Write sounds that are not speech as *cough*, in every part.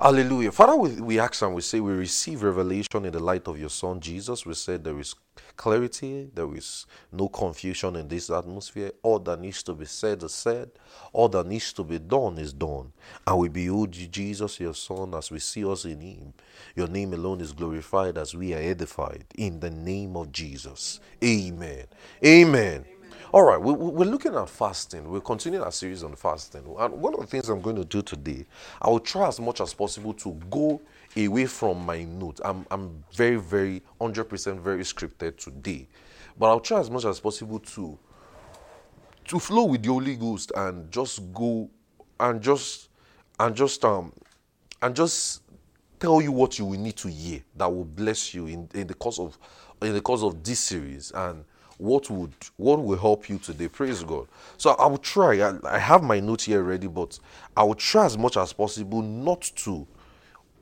Hallelujah. Father, we, we ask and we say we receive revelation in the light of your Son Jesus. We said there is clarity, there is no confusion in this atmosphere. All that needs to be said is said, all that needs to be done is done. And we behold Jesus, your Son, as we see us in Him. Your name alone is glorified as we are edified in the name of Jesus. Amen. Amen. All right, we, we're looking at fasting. We're continuing our series on fasting. And one of the things I'm going to do today, I will try as much as possible to go away from my notes. I'm, I'm very, very, 100% very scripted today. But I'll try as much as possible to to flow with the Holy Ghost and just go and just and just um and just tell you what you will need to hear that will bless you in, in the course of in the course of this series and what would what will help you today? Praise god. So i will try. I, I, have my note here ready but i will try as much as possible not to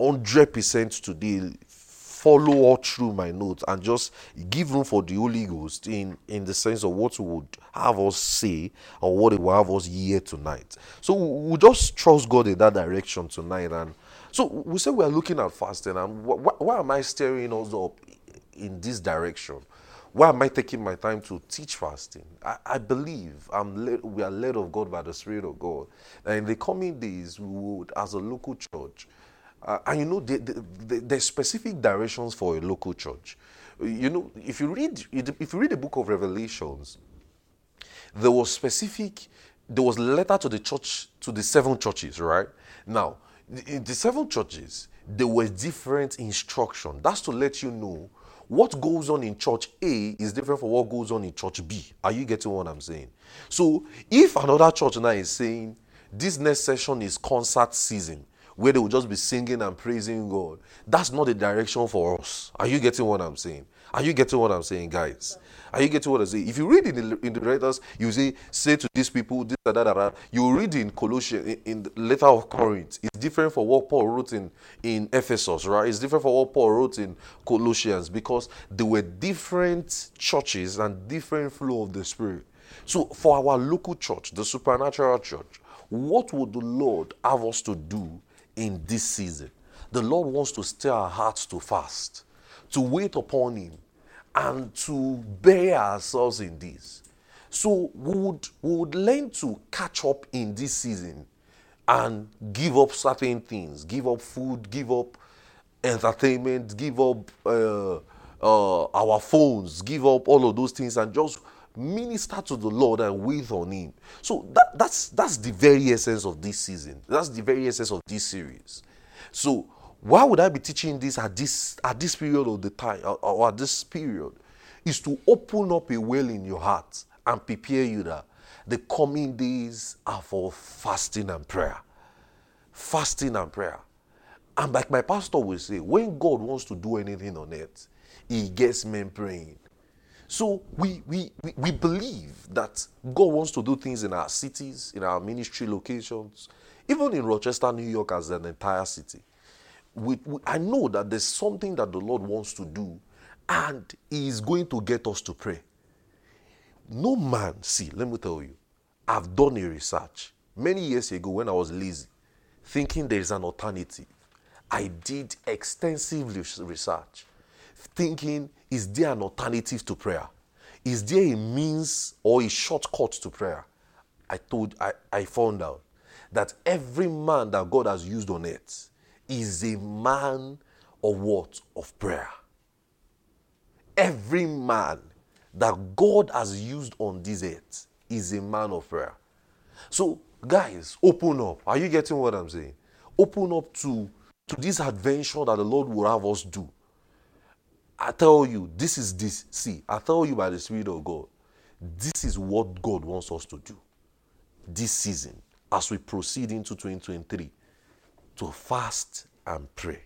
100% today follow all through my notes and just give room for the holy ghost in in the sense of what would have us say or what it will have us hear tonight. So we'll just trust god in that direction tonight. And so we say we are looking at fasting and wh- why am i steering us up in this direction why am I taking my time to teach fasting? I, I believe led, we are led of God by the Spirit of God. And in the coming days, we would, as a local church, uh, and you know, the, the, the, there's specific directions for a local church. You know, if you read if you read the book of Revelations, there was specific, there was letter to the church to the seven churches, right? Now, in the seven churches, there was different instruction. That's to let you know what goes on in church A is different from what goes on in church B. Are you getting what I'm saying? So if another church now is saying this next session is concert season, where they will just be singing and praising God, that's not the direction for us. Are you getting what I'm saying? Are you getting what I'm saying, guys? Are you getting what I say? If you read in the, in the letters, you say, say to these people, this, that, that, that. You read in Colossians, in, in, the letter of Corinth. It's different from what Paul wrote in, in Ephesus, right? It's different from what Paul wrote in Colossians because there were different churches and different flow of the Spirit. So for our local church, the supernatural church, what would the Lord have us to do in this season? The Lord wants to stir our hearts to fast, to wait upon Him, and to bear ourselves in this. So we would, we would learn to catch up in this season and give up certain things, give up food, give up entertainment, give up uh, uh, our phones, give up all of those things, and just minister to the Lord and wait on Him. So that, that's that's the very essence of this season. That's the very essence of this series. So why would I be teaching this at this at this period of the time or, or at this period? Is to open up a well in your heart and prepare you that the coming days are for fasting and prayer. Fasting and prayer. And like my pastor will say, when God wants to do anything on earth, he gets men praying. So we, we, we, believe that God wants to do things in our cities, in our ministry locations, even in Rochester, New York, as an entire city we, we, I know that there's something that the Lord wants to do, and He is going to get us to pray. No man, see, let me tell you, I've done a research many years ago when I was lazy, thinking there is an alternative. I did extensive research, thinking, is there an alternative to prayer? Is there a means or a shortcut to prayer? I told, I, I found out that every man that God has used on earth is a man of what? Of prayer. Every man that God has used on this earth is a man of prayer. So, guys, open up. Are you getting what I'm saying? Open up to, to this adventure that the Lord will have us do. I tell you, this is this. See, I tell you by the Spirit of God, this is what God wants us to do this season as we proceed into 2023 to fast and pray.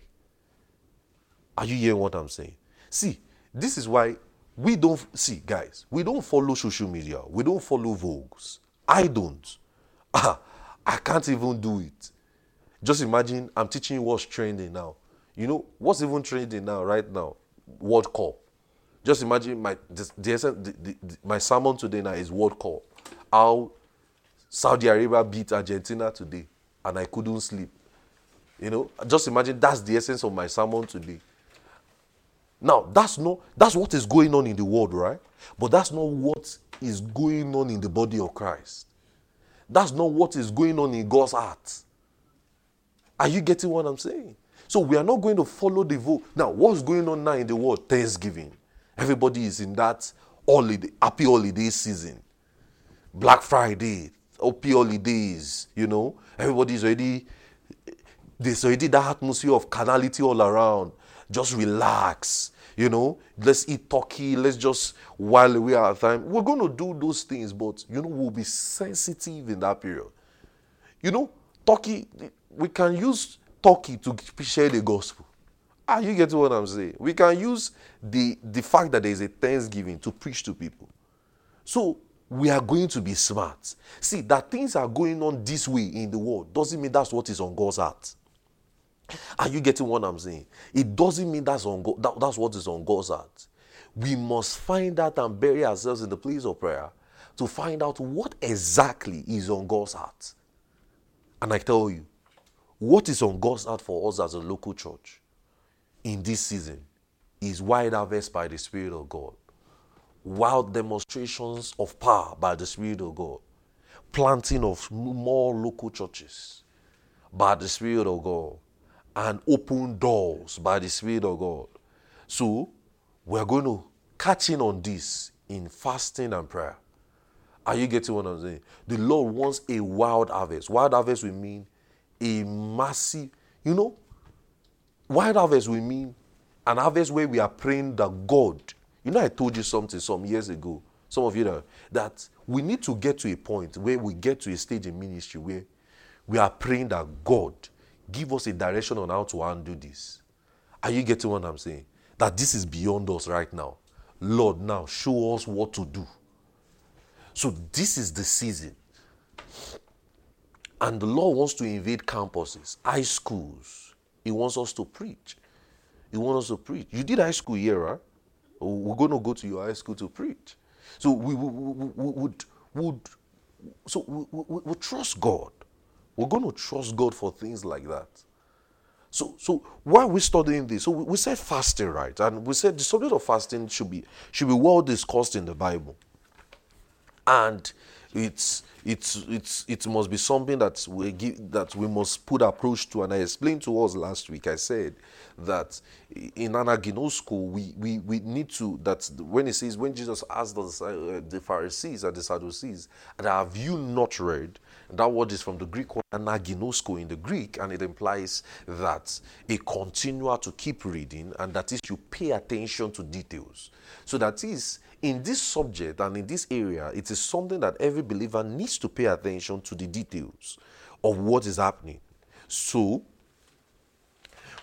Are you hearing what I'm saying? See, this is why we don't see, guys, we don't follow social media, we don't follow Vogues. I don't. *laughs* I can't even do it. Just imagine I'm teaching what's trending now. You know, what's even trending now, right now? World Cup. Just imagine my the, the, the, my sermon today now is World Cup. How Saudi Arabia beat Argentina today, and I couldn't sleep. You know, just imagine that's the essence of my sermon today. Now, that's not that's what is going on in the world, right? But that's not what is going on in the body of Christ. That's not what is going on in God's heart. Are you getting what I'm saying? So we are not going to follow the vote. Now, what's going on now in the world? Thanksgiving. Everybody is in that holiday, happy holiday season. Black Friday, happy holidays, you know. Everybody's already there's already that atmosphere of carnality all around. Just relax, you know. Let's eat turkey. Let's just while away our time. We're going to do those things, but you know, we'll be sensitive in that period. You know, turkey, we can use turkey to share the gospel. Ah, you get what I'm saying? We can use the, the fact that there is a thanksgiving to preach to people. So we are going to be smart. See, that things are going on this way in the world doesn't mean that's what is on God's heart. Are you getting what I'm saying? It doesn't mean that's on God, that, that's what is on God's heart. We must find out and bury ourselves in the place of prayer to find out what exactly is on God's heart. And I tell you, what is on God's heart for us as a local church in this season is wide harvest by the Spirit of God, wild demonstrations of power by the Spirit of God, planting of more local churches by the Spirit of God, and open doors by the Spirit of God. So, we're going to catch in on this in fasting and prayer. Are you getting what I'm saying? The Lord wants a wild harvest. Wild harvest will mean a massive, you know, wild harvest will mean an harvest where we are praying that God, you know, I told you something some years ago, some of you know, that we need to get to a point where we get to a stage in ministry where we are praying that God give us a direction on how to undo this. Are you getting what I'm saying? That this is beyond us right now. Lord, now show us what to do. So this is the season. And the Lord wants to invade campuses, high schools. He wants us to preach. He wants us to preach. You did high school here? We're going to go to your high school to preach. So we, we, we, we would, would so we, we, we trust God. We're going to trust God for things like that. So, so why are we studying this? So we, we said fasting, right? And we said the subject of fasting should be should be well discussed in the Bible. And it's it's it's it must be something that we give that we must put approach to. And I explained to us last week. I said that in anaginosko we, we we need to that when he says when Jesus asked the, uh, the Pharisees and the Sadducees, and have you not read? That word is from the Greek word anaginosko in the Greek, and it implies that a continual to keep reading, and that is you pay attention to details. So that is in this subject and in this area, it is something that every believer needs to pay attention to the details of what is happening. So,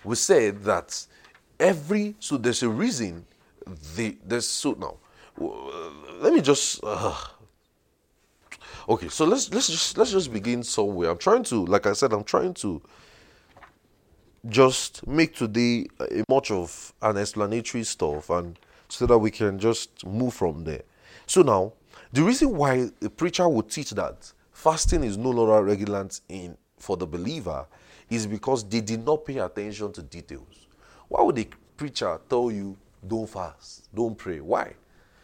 we said that every so there's a reason the there's so now let me just uh, okay so let's let's just let's just begin somewhere i'm trying to like i said i'm trying to just make today a much of an explanatory stuff and so that we can just move from there. So now, the reason why a preacher would teach that fasting is no longer regulant in for the believer is because they did not pay attention to details. Why would a preacher tell you don't fast, don't pray? Why?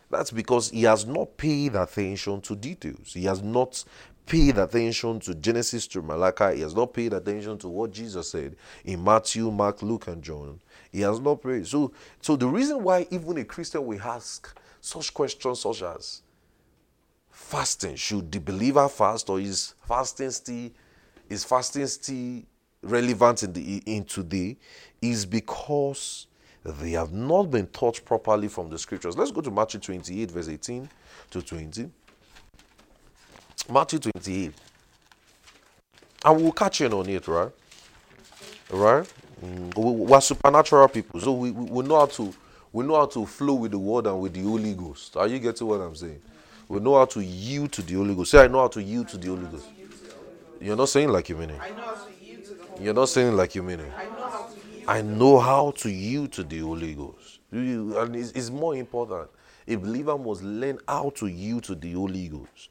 That's because he has not paid attention to details. He has not paid attention to Genesis to Malachi. He has not paid attention to what Jesus said in Matthew, Mark, Luke, and John. He has not prayed. So, so the reason why even a Christian will ask such questions such as fasting, should the believer fast or is fasting still is fasting still relevant in the in today is because they have not been taught properly from the scriptures. Let's go to Matthew 28, verse 18 to 20. Matthew 28. And we'll catch in on it, right? Right? Mm, we, are supernatural people, so we, we, we know how to we know how to flow with the word and with the Holy Ghost. Are you getting what I'm saying? We know how to yield to the Holy Ghost. Say, I know how to yield to the Holy Ghost. You're not saying like you mean it. You're not saying like you mean it. I know how to yield to the Holy Ghost. And it's, it's more important. A believer must learn how to yield to the Holy Ghost.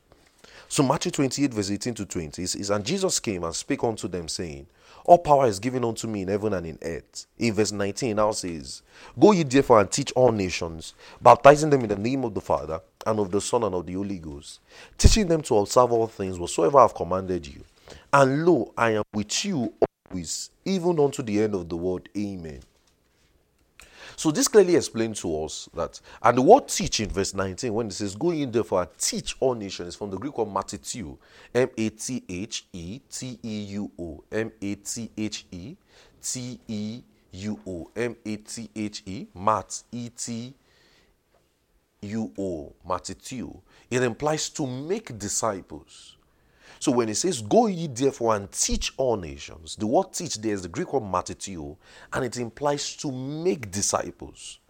So Matthew 28, verse 18 to 20 is, and Jesus came and spake unto them, saying, All power is given unto me in heaven and in earth. In verse 19 now says, Go ye therefore and teach all nations, baptizing them in the name of the Father, and of the Son, and of the Holy Ghost, teaching them to observe all things whatsoever I have commanded you. And lo, I am with you always, even unto the end of the world. Amen. So this clearly explains to us that, and the word teach in verse 19, when it says, Go in therefore teach all nations, from the Greek word matitheu, M A T H E T E U O, M A T H E T E U O, M A T H E, mat, E T U O. It implies to make disciples. So when it says, Go ye therefore and teach all nations, the word teach there is the Greek word matitheo, and it implies to make disciples.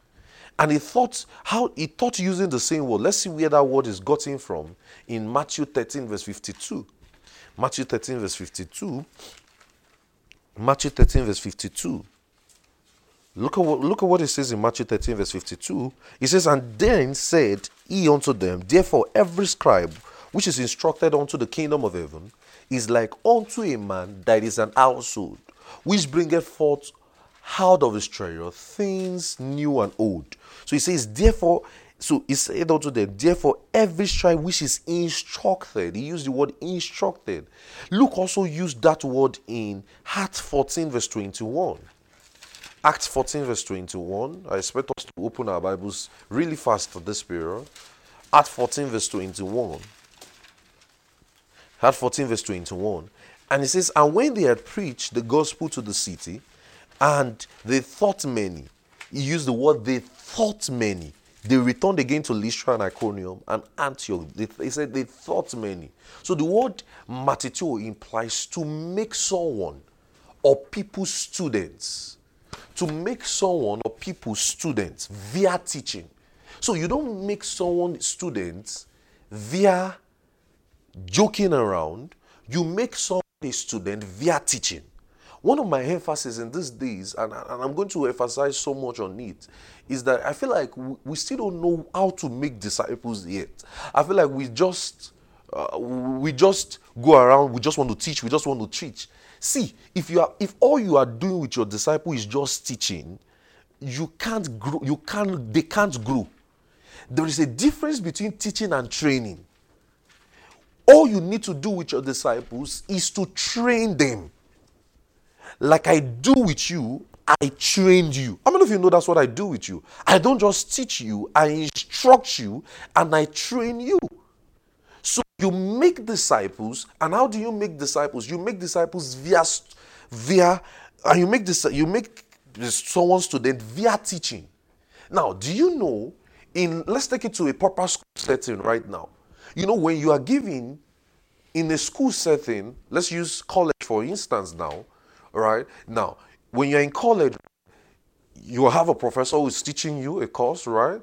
And he thought how he thought using the same word. Let's see where that word is gotten from in Matthew 13, verse 52. Matthew 13, verse 52. Matthew 13, verse 52. Look at what look at what it says in Matthew 13, verse 52. It says, And then said he unto them, Therefore every scribe which is instructed unto the kingdom of heaven, is like unto a man that is an household, which bringeth forth out of his treasure things new and old. So he says, therefore, so he said unto them, therefore, every tribe which is instructed, he used the word instructed. Luke also used that word in Acts 14, verse 21. Acts 14, verse 21. I expect us to open our Bibles really fast for this period. Acts 14, verse 21. Acts 14, verse 21. And it says, And when they had preached the gospel to the city, and they thought many, he used the word they thought many. They returned again to Lystra and Iconium and Antioch. They, they said they thought many. So the word matitheo implies to make someone or people students. To make someone or people students via teaching. So you don't make someone students via joking around, you make somebody a student via teaching. One of my emphasis in these days, and, and I'm going to emphasize so much on it, is that I feel like we still don't know how to make disciples yet. I feel like we just uh, we just go around, we just want to teach, we just want to teach. See, if you are if all you are doing with your disciple is just teaching, you can't grow, you can't they can't grow. There is a difference between teaching and training. All you need to do with your disciples is to train them. Like I do with you, I trained you. How many of you know that's what I do with you? I don't just teach you, I instruct you and I train you. So you make disciples, and how do you make disciples? You make disciples via via and you make this you make someone student via teaching. Now, do you know in let's take it to a proper school setting right now. You know, when you are giving in a school setting, let's use college for instance now, right? Now, when you're in college, you have a professor who is teaching you a course, right?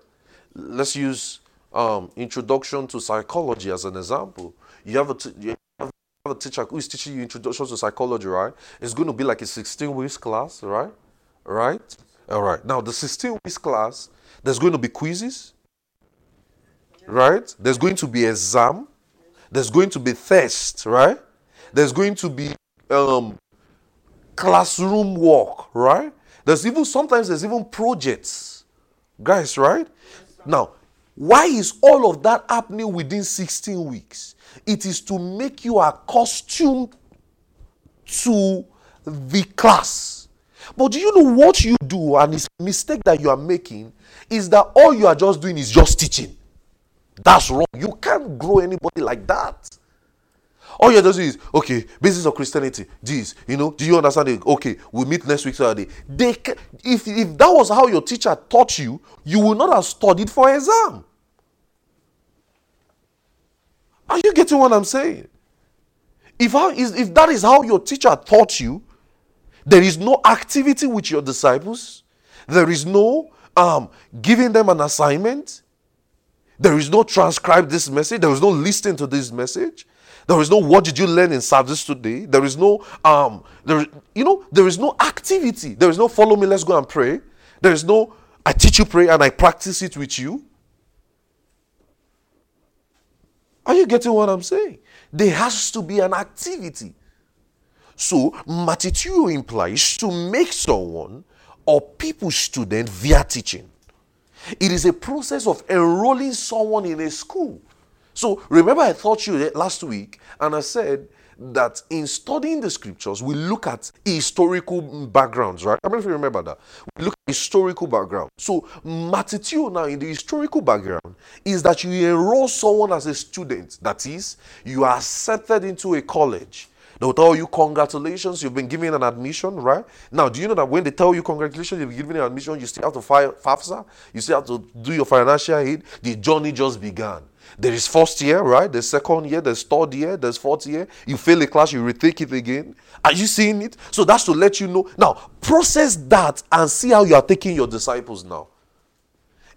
Let's use um, introduction to psychology as an example. You have a, t- you have a teacher who is teaching you introduction to psychology, right? It's going to be like a 16 weeks class, right? Right? All right. Now, the 16 weeks class, there's going to be quizzes, right? There's going to be exam. There's going to be thirst, right? There's going to be um, classroom work, right? There's even sometimes there's even projects, guys, right? Now, why is all of that happening within 16 weeks? It is to make you accustomed to the class. But do you know what you do? And it's a mistake that you are making is that all you are just doing is just teaching. That's wrong. You can't grow anybody like that. All you're doing is, okay, basis of Christianity, this, you know, do you understand it? Okay, we'll meet next week Saturday. They can, if, if that was how your teacher taught you, you would not have studied for exam. Are you getting what I'm saying? If, if that is how your teacher taught you, there is no activity with your disciples, there is no um, giving them an assignment, there is no transcribe this message. There is no listening to this message. There is no what did you learn in service today. There is no um there you know there is no activity. There is no follow me let's go and pray. There is no I teach you pray and I practice it with you. Are you getting what I'm saying? There has to be an activity. So, matituo implies to make someone or people student via teaching. It is a process of enrolling someone in a school. So, remember, I taught you last week, and I said that in studying the scriptures, we look at historical backgrounds, right? I don't know if you remember that. We look at historical background. So, matituo now in the historical background is that you enroll someone as a student. That is, you are accepted into a college. They'll tell you, congratulations, you've been given an admission, right? Now, do you know that when they tell you, congratulations, you've been given an admission, you still have to file FAFSA, you still have to do your financial aid? The journey just began. There is first year, right? There's second year, there's third year, there's fourth year. You fail a class, you retake it again. Are you seeing it? So that's to let you know. Now, process that and see how you are taking your disciples now.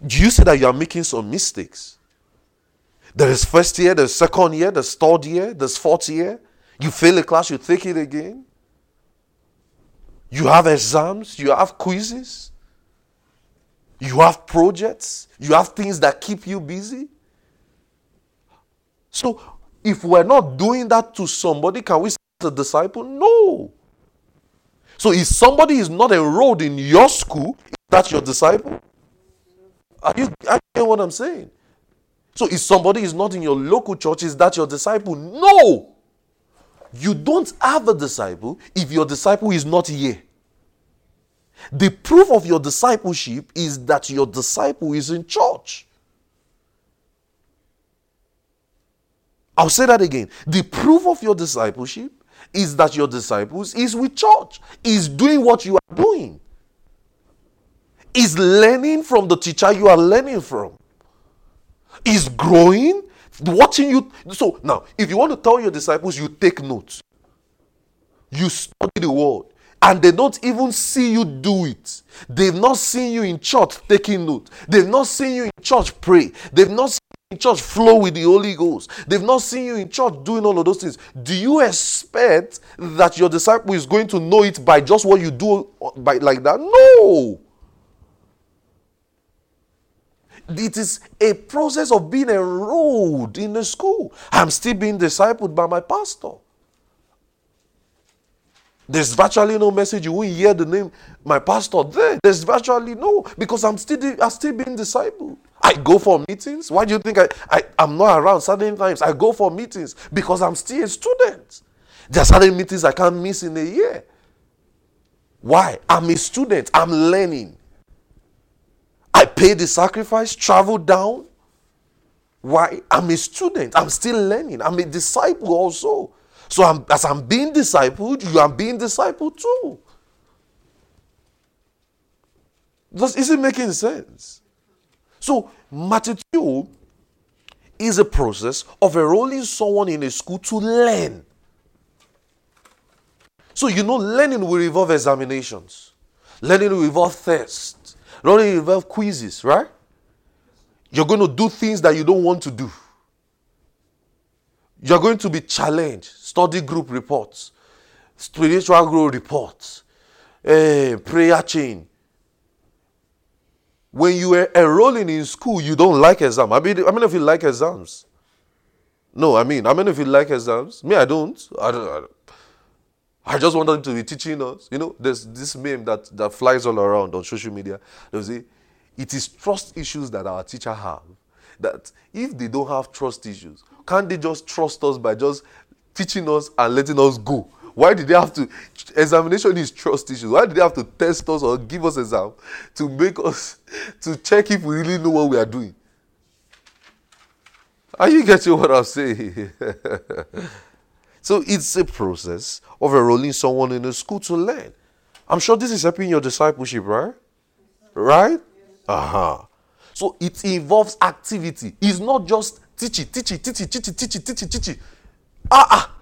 Do you see that you are making some mistakes? There is first year, there's second year, there's third year, there's fourth year. You fail a class, you take it again. You have exams, you have quizzes, you have projects, you have things that keep you busy. So, if we're not doing that to somebody, can we say a disciple? No. So, if somebody is not enrolled in your school, is that your disciple? Are you, are you what I'm saying? So, if somebody is not in your local church, is that your disciple? No. You don't have a disciple if your disciple is not here. The proof of your discipleship is that your disciple is in church. I'll say that again. The proof of your discipleship is that your disciples is with church, is doing what you are doing, is learning from the teacher you are learning from, is growing watching you. So now, if you want to tell your disciples, you take notes, you study the word, and they don't even see you do it. They've not seen you in church taking notes. They've not seen you in church pray. They've not seen you in church flow with the Holy Ghost. They've not seen you in church doing all of those things. Do you expect that your disciple is going to know it by just what you do uh, by like that? No. It is a process of being enrolled in the school. I'm still being discipled by my pastor. There's virtually no message. You won't hear the name my pastor there. There's virtually no because I'm still I'm still being discipled. I go for meetings. Why do you think I, I I'm not around certain times? I go for meetings because I'm still a student. There are certain meetings I can't miss in a year. Why? I'm a student. I'm learning. I paid the sacrifice, traveled down. Why? I'm a student. I'm still learning. I'm a disciple also. So I'm, as I'm being discipled, you are being discipled too. Does, is it making sense? So, matitude is a process of enrolling someone in a school to learn. So, you know, learning will involve examinations, learning will involve tests, not only involve quizzes, right? You're going to do things that you don't want to do. You're going to be challenged. Study group reports, spiritual growth reports, uh, prayer chain. When you are enrolling in school, you don't like exams. I mean, how many of you like exams, no, I mean, how many of you like exams, me, I don't. I don't, I don't. I just wanted to be teaching us. You know, there's this meme that, that flies all around on social media. They say, it is trust issues that our teacher have. That if they don't have trust issues, can't they just trust us by just teaching us and letting us go? Why did they have to? Examination is trust issues. Why did they have to test us or give us exam to make us *laughs* to check if we really know what we are doing? Are you getting what I'm saying? *laughs* So it's a process of enrolling someone in a school to learn. I'm sure this is helping your discipleship, right? Right? Uh-huh. So it involves activity. It's not just teach it, teach it, teach it, teach it, teach it. Ah, ah.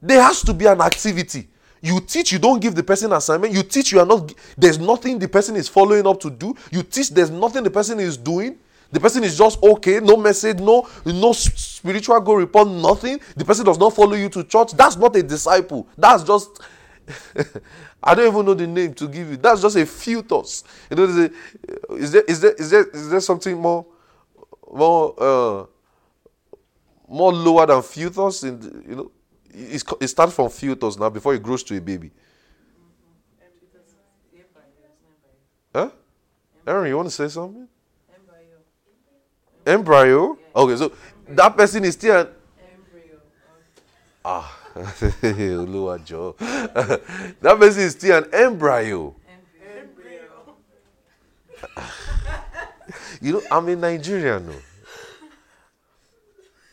There has to be an activity. You teach, you don't give the person assignment. You teach, you are not, there's nothing the person is following up to do. You teach, there's nothing the person is doing. The person is just okay, no message, no no spiritual go report, nothing. The person does not follow you to church. That's not a disciple. That's just *laughs* I don't even know the name to give you. That's just a fetus. You know, is there is there is there is there something more more uh more lower than fetus in the, you know it starts from fetus now before it grows to a baby. Huh? Aaron, you want to say something? Embryo. Okay, so that person is still an embryo. Ah, *laughs* Joe. *laughs* that person is still an embryo. Embryo. you know, I'm a Nigerian. No?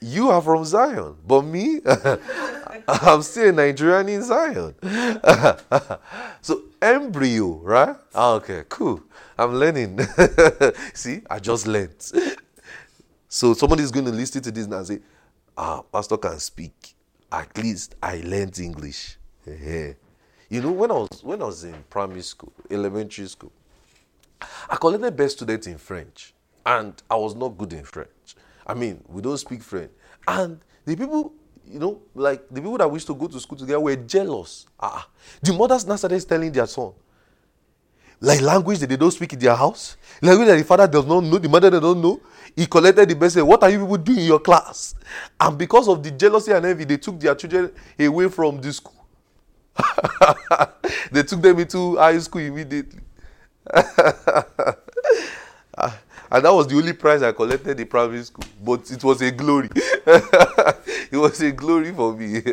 You are from Zion, but me, *laughs* I'm still a Nigerian in Zion. so embryo, right? Ah, okay, cool. I'm learning. See, I just learned. So somebody is going to listen to this and say, "Ah, pastor can speak. At least I learned English." you know, when I was when I was in primary school, elementary school, I collected best student in French, and I was not good in French. I mean, we don't speak French, and the people you know, like the people that used to go to school together were jealous. Ah, the mothers now started telling their son, like language that they don't speak in their house, language that the father does not know, the mother does not know. He collected the message. What are you people doing in your class? And because of the jealousy and envy, they took their children away from the school. *laughs* they took them into high school immediately. *laughs* and that was the only prize I collected in primary school. But it was a glory. *laughs* it was a glory for me.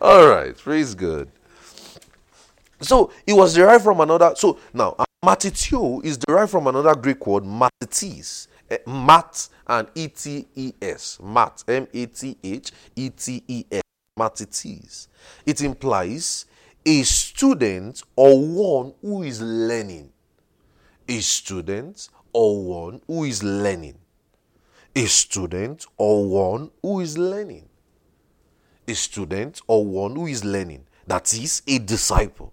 All right, praise God. So it was derived from another. So now, matitio is derived from another Greek word, matites. Uh, mat and E T E S. Mat, M A T H E T E S. Matites. It implies a student or one who is learning a student or one who is learning. A student or one who is learning. A student or one who is learning. That is a disciple.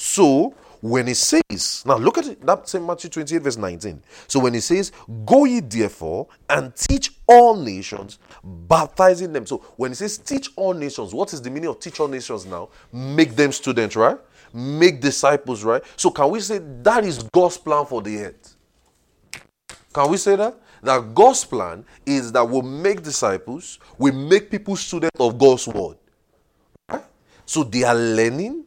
So, when it says, now look at that same Matthew 28, verse 19. So, when it says, Go ye therefore and teach all nations, baptizing them. So, when it says teach all nations, what is the meaning of teach all nations now? Make them students, right? make disciples, right? So can we say that is God's plan for the earth? Can we say that? That God's plan is that we'll make disciples, we make people students of God's word. Right? So they are learning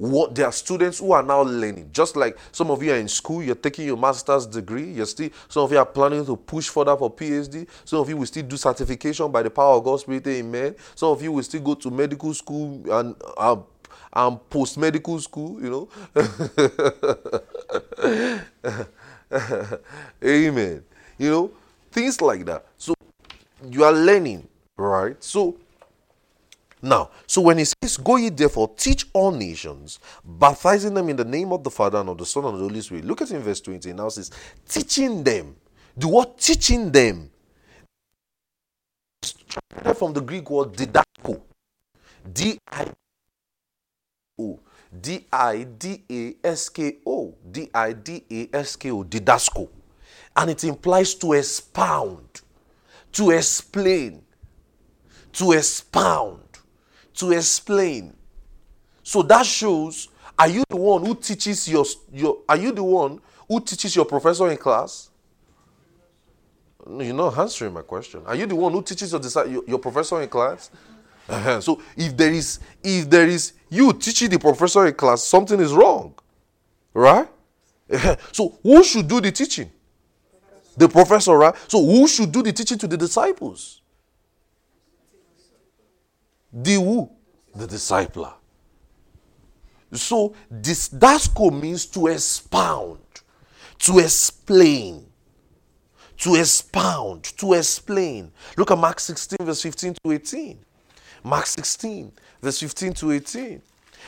what they are students who are now learning. Just like some of you are in school, you're taking your master's degree, you're still some of you are planning to push further for PhD, some of you will still do certification by the power of God's Spirit, amen. Some of you will still go to medical school and uh, and post medical school, you know. *laughs* Amen. You know, things like that. So you are learning, right? So now, so when he says, Go ye therefore, teach all nations, baptizing them in the name of the Father and of the Son and of the Holy Spirit. Look at in verse 20. Now says, teaching them. The word teaching them from the Greek word didasko. D I O. D I D A S K O. D I D A S K O. Didasco. And it implies to expound, to explain, to expound, to explain. So that shows are you the one who teaches your, your are you the one who teaches your professor in class? You're not answering my question. Are you the one who teaches your, your, your professor in class? Uh-huh. So if there is if there is you teaching the professor in class, something is wrong. Right? Uh-huh. So who should do the teaching? The professor, right? So who should do the teaching to the disciples? The who? The discipler. So didasko means to expound, to explain, to expound, to explain. Look at Mark 16, verse 15 to 18. Mark 16, verse 15 to 18.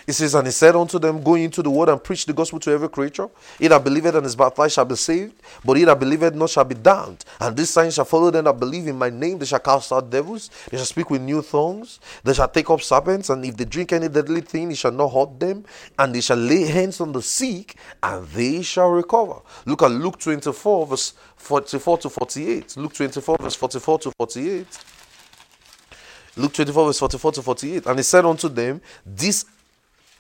It says, And he said unto them, Go into the world and preach the gospel to every creature. He that believeth and is baptized shall be saved, but he that believeth not shall be damned. And this sign shall follow them that believe in my name. They shall cast out devils, they shall speak with new tongues, they shall take up serpents, and if they drink any deadly thing, it shall not hurt them, and they shall lay hands on the sick, and they shall recover. Look at Luke 24, verse 44 to 48. Luke 24, verse 44 to 48. Luke 24, verse 44 to 48. And he said unto them, These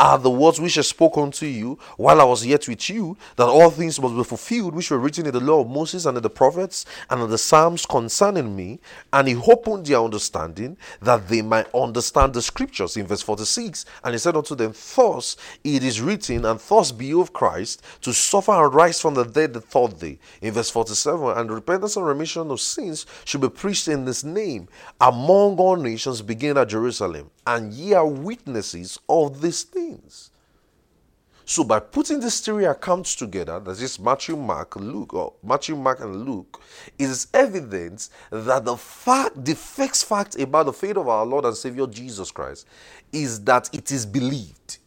are the words which I spoke unto you while I was yet with you, that all things must be fulfilled which were written in the law of Moses and in the prophets and in the Psalms concerning me. And he opened their understanding that they might understand the scriptures in verse 46. And he said unto them, Thus it is written, and thus be of Christ to suffer and rise from the dead the third day. In verse 47, and repentance and remission of sins should be preached in this name among all nations, beginning at Jerusalem. And ye are witnesses of these things. So by putting these three accounts together, that is Matthew, Mark, Luke, or Matthew, Mark, and Luke, it is evidence that the fact, the first fact about the faith of our Lord and Savior Jesus Christ is that it is believed.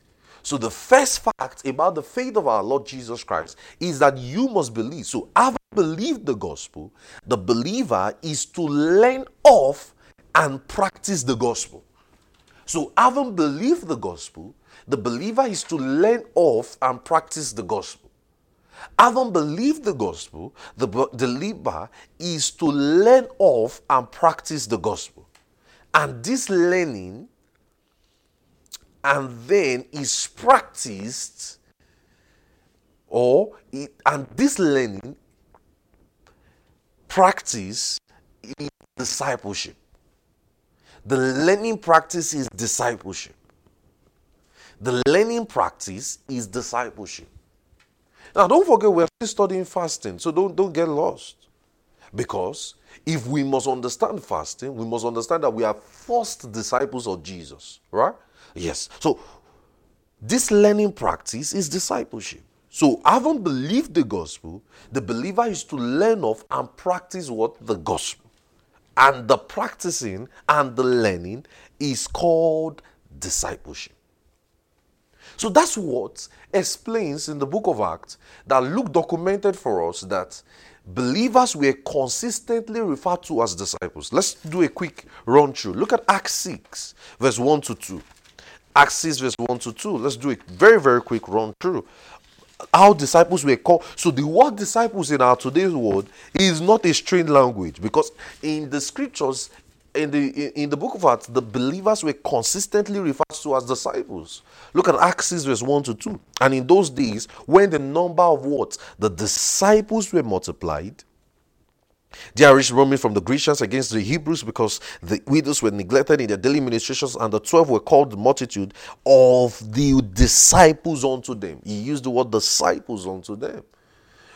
So the first fact about the faith of our Lord Jesus Christ is that you must believe. So having believed the gospel, the believer is to learn of and practice the gospel. So having believed the gospel, the believer is to learn of and practice the gospel. Having believed the gospel, the believer is to learn of and practice the gospel. And this learning and then is practiced or it, and this learning practice is discipleship the learning practice is discipleship the learning practice is discipleship now don't forget we're still studying fasting so don't don't get lost because if we must understand fasting we must understand that we are first disciples of jesus right Yes. So this learning practice is discipleship. So, having believed the gospel, the believer is to learn of and practice what? The gospel. And the practicing and the learning is called discipleship. So, that's what explains in the book of Acts that Luke documented for us that believers were consistently referred to as disciples. Let's do a quick run through. Look at Acts 6, verse 1 to 2. Acts 6, verse 1 to 2. Let's do a very, very quick run through. How disciples were called. So, the word disciples in our today's world is not a strange language because in the scriptures, in the in the book of Acts, the believers were consistently referred to as disciples. Look at Acts 6, verse 1 to 2. And in those days, when the number of what? The disciples were multiplied, there is roaming from the Grecians against the Hebrews because the widows were neglected in their daily ministrations, and the twelve were called the multitude of the disciples unto them. He used the word disciples unto them.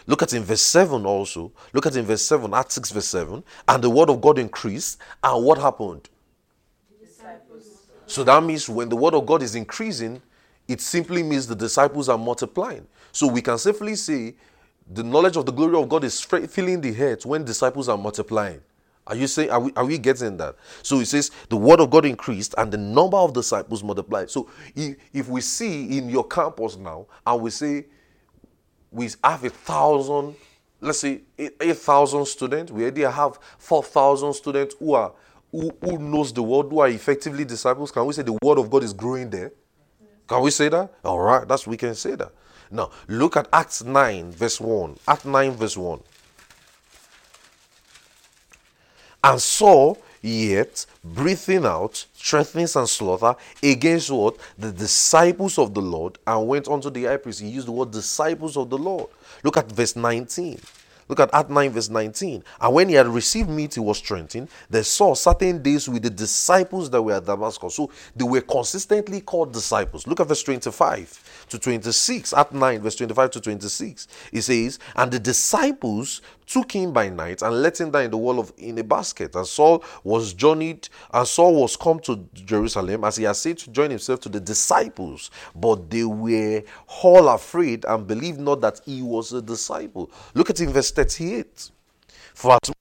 Look at in verse 7 also. Look at in verse 7, Acts 6, verse 7. And the word of God increased, and what happened? Disciples. So that means when the word of God is increasing, it simply means the disciples are multiplying. So we can safely say the knowledge of the glory of God is filling the heads when disciples are multiplying. Are you saying, are we, are we getting that? So it says, the word of God increased and the number of disciples multiplied. So if, if we see in your campus now, and we say we have a thousand, let's say 8,000 students, we already have 4,000 students who are who, who knows the word, who are effectively disciples. Can we say the word of God is growing there? Can we say that? All right, that's we can say that. Now, look at Acts 9, verse 1. Acts 9, verse 1. And Saul, yet breathing out threatenings and slaughter against what? The disciples of the Lord, and went unto the high priest. He used the word disciples of the Lord. Look at verse 19. Look at Act 9, verse 19. And when he had received meat, he was strengthened. They saw certain days with the disciples that were at Damascus. So they were consistently called disciples. Look at verse 25 to 26. Act 9, verse 25 to 26. It says, And the disciples took him by night and let him down in the wall of in a basket. And Saul was journeyed, and Saul was come to Jerusalem as he had said to join himself to the disciples, but they were all afraid and believed not that he was a disciple. Look at in verse 38. For as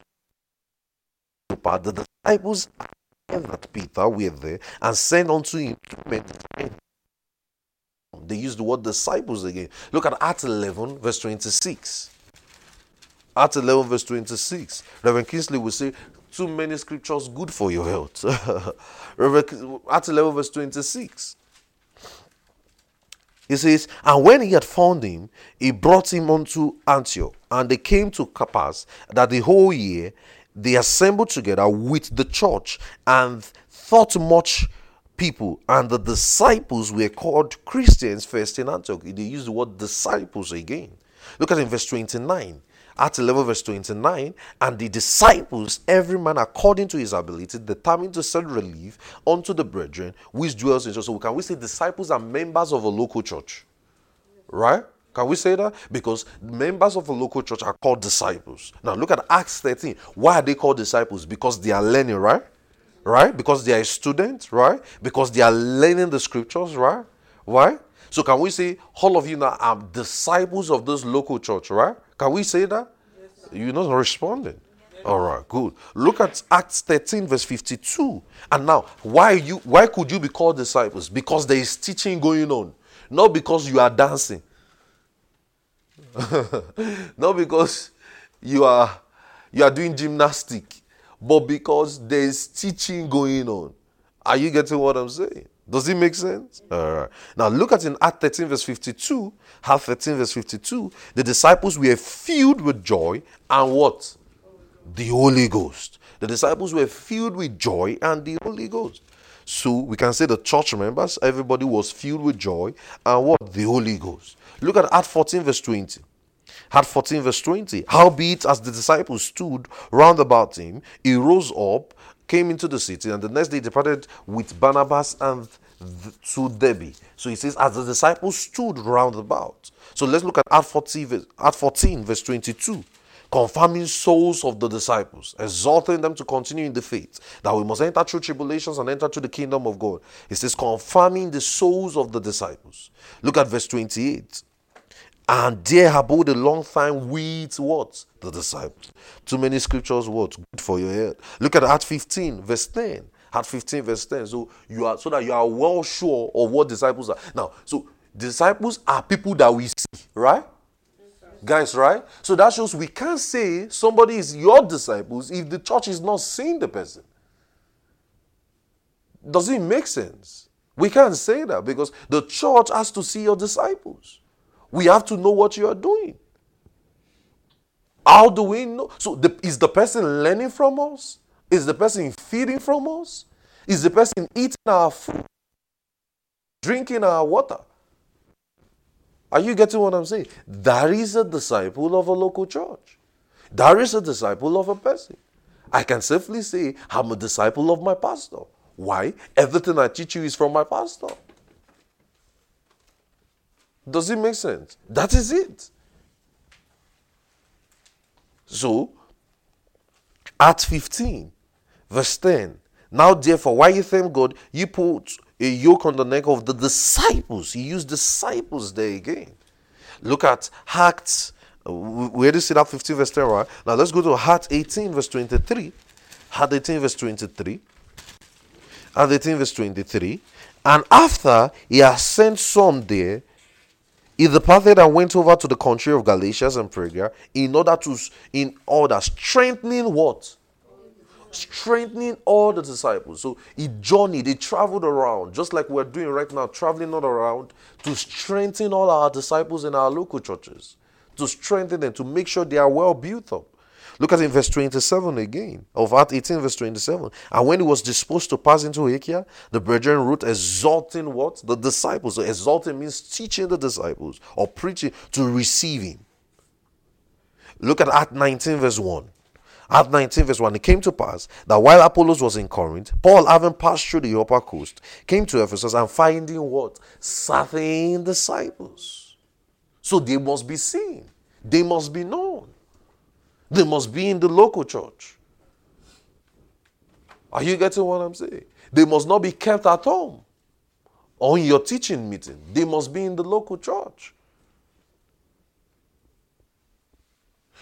the disciples that Peter were there and sent unto him. They use the word disciples again. Look at Acts 11, verse 26. Acts 11, verse 26. Reverend Kingsley will say, Too many scriptures good for your health. *laughs* Reverend, Acts 11, verse 26. He says, And when he had found him, he brought him unto Antioch. And they came to Carpus that the whole year they assembled together with the church and thought much people, and the disciples were called Christians first in Antioch. They use the word disciples again. Look at in verse 29. At 11, verse 29. And the disciples, every man according to his ability, determined to send relief unto the brethren which dwells in. So, can we say disciples are members of a local church? Right? Can we say that? Because members of a local church are called disciples. Now, look at Acts 13. Why are they called disciples? Because they are learning, right? Right? Because they are students, right? Because they are learning the scriptures, right? Why? So can we say all of you now are disciples of this local church, right? Can we say that? Yes, You're not responding. Yes. All right, good. Look at Acts 13, verse 52. And now, why you why could you be called disciples? Because there is teaching going on, not because you are dancing. *laughs* not because you are you are doing gymnastic, but because there is teaching going on. Are you getting what I'm saying? Does it make sense? All right. Now look at in Act 13, verse 52. Act 13, verse 52. The disciples were filled with joy and what? The Holy Ghost. The disciples were filled with joy and the Holy Ghost. So we can say the church members, everybody was filled with joy and what? The Holy Ghost. Look at Act 14, verse 20. Act 14, verse 20. Howbeit, as the disciples stood round about him, he rose up came into the city, and the next day departed with Barnabas and to Derbe. So he says, as the disciples stood round about. So let's look at Act 14, Act 14 verse 22 confirming souls of the disciples, exhorting them to continue in the faith, that we must enter through tribulations and enter to the kingdom of God. It says, confirming the souls of the disciples. Look at verse 28 and there abode a long time with what? The disciples. Too many scriptures, what? Good for your head. Look at Acts 15, verse 10. Acts 15, verse 10. So you are so that you are well sure of what disciples are. Now, so disciples are people that we see, right? Guys, right? So that shows we can't say somebody is your disciples if the church is not seeing the person. Does it make sense? We can't say that because the church has to see your disciples. We have to know what you are doing. How do we know? So, the, is the person learning from us? Is the person feeding from us? Is the person eating our food? Drinking our water? Are you getting what I'm saying? That is a disciple of a local church. That is a disciple of a person. I can safely say, I'm a disciple of my pastor. Why? Everything I teach you is from my pastor. Does it make sense? That is it. So, at 15, verse 10. Now, therefore, why you thank God, you put a yoke on the neck of the disciples. He used disciples there again. Look at Acts. Uh, where do you see that 15 verse 10, right? Now let's go to Acts 18 verse 23. Acts 18 verse 23. Acts 18 verse 23. And after he has sent some there, he departed and went over to the country of Galatia and Phrygia in order to, in order, strengthening what? Strengthening all the disciples. So he journeyed, he traveled around, just like we're doing right now, traveling all around to strengthen all our disciples in our local churches, to strengthen them, to make sure they are well built up. Look at in verse 27 again of Act 18, verse 27. And when he was disposed to pass into Achaia, the brethren wrote, exalting what? The disciples. So exalting means teaching the disciples or preaching to receive him. Look at Act 19, verse 1. Act 19, verse 1. It came to pass that while Apollos was in Corinth, Paul, having passed through the upper coast, came to Ephesus and finding what? Certain disciples. So they must be seen, they must be known. They must be in the local church. Are you getting what I'm saying? They must not be kept at home on your teaching meeting. They must be in the local church.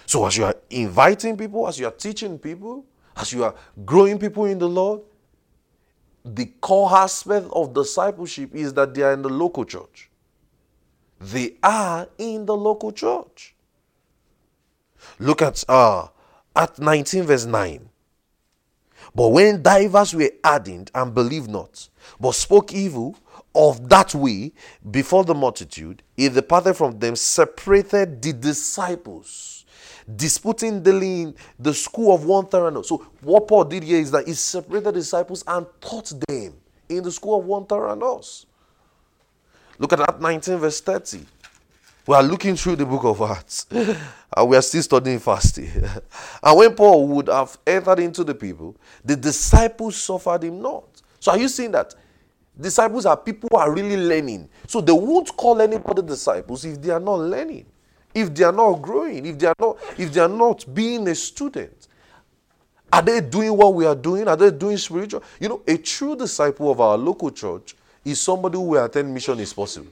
So, as you are inviting people, as you are teaching people, as you are growing people in the Lord, the core aspect of discipleship is that they are in the local church. They are in the local church. Look at uh at 19 verse 9. But when divers were ardent and believed not, but spoke evil of that way before the multitude, he departed from them, separated the disciples, disputing daily in the school of one third. So what Paul did here is that he separated the disciples and taught them in the school of Tyrannus. Look at that 19 verse 30. We are looking through the book of Acts *laughs* we are still studying fasting. *laughs* and when Paul would have entered into the people, the disciples suffered him not. So are you seeing that? Disciples are people who are really learning. So they won't call anybody disciples if they are not learning, if they are not growing, if they are not, if they are not being a student. Are they doing what we are doing? Are they doing spiritual? You know, a true disciple of our local church is somebody who will attend mission is possible.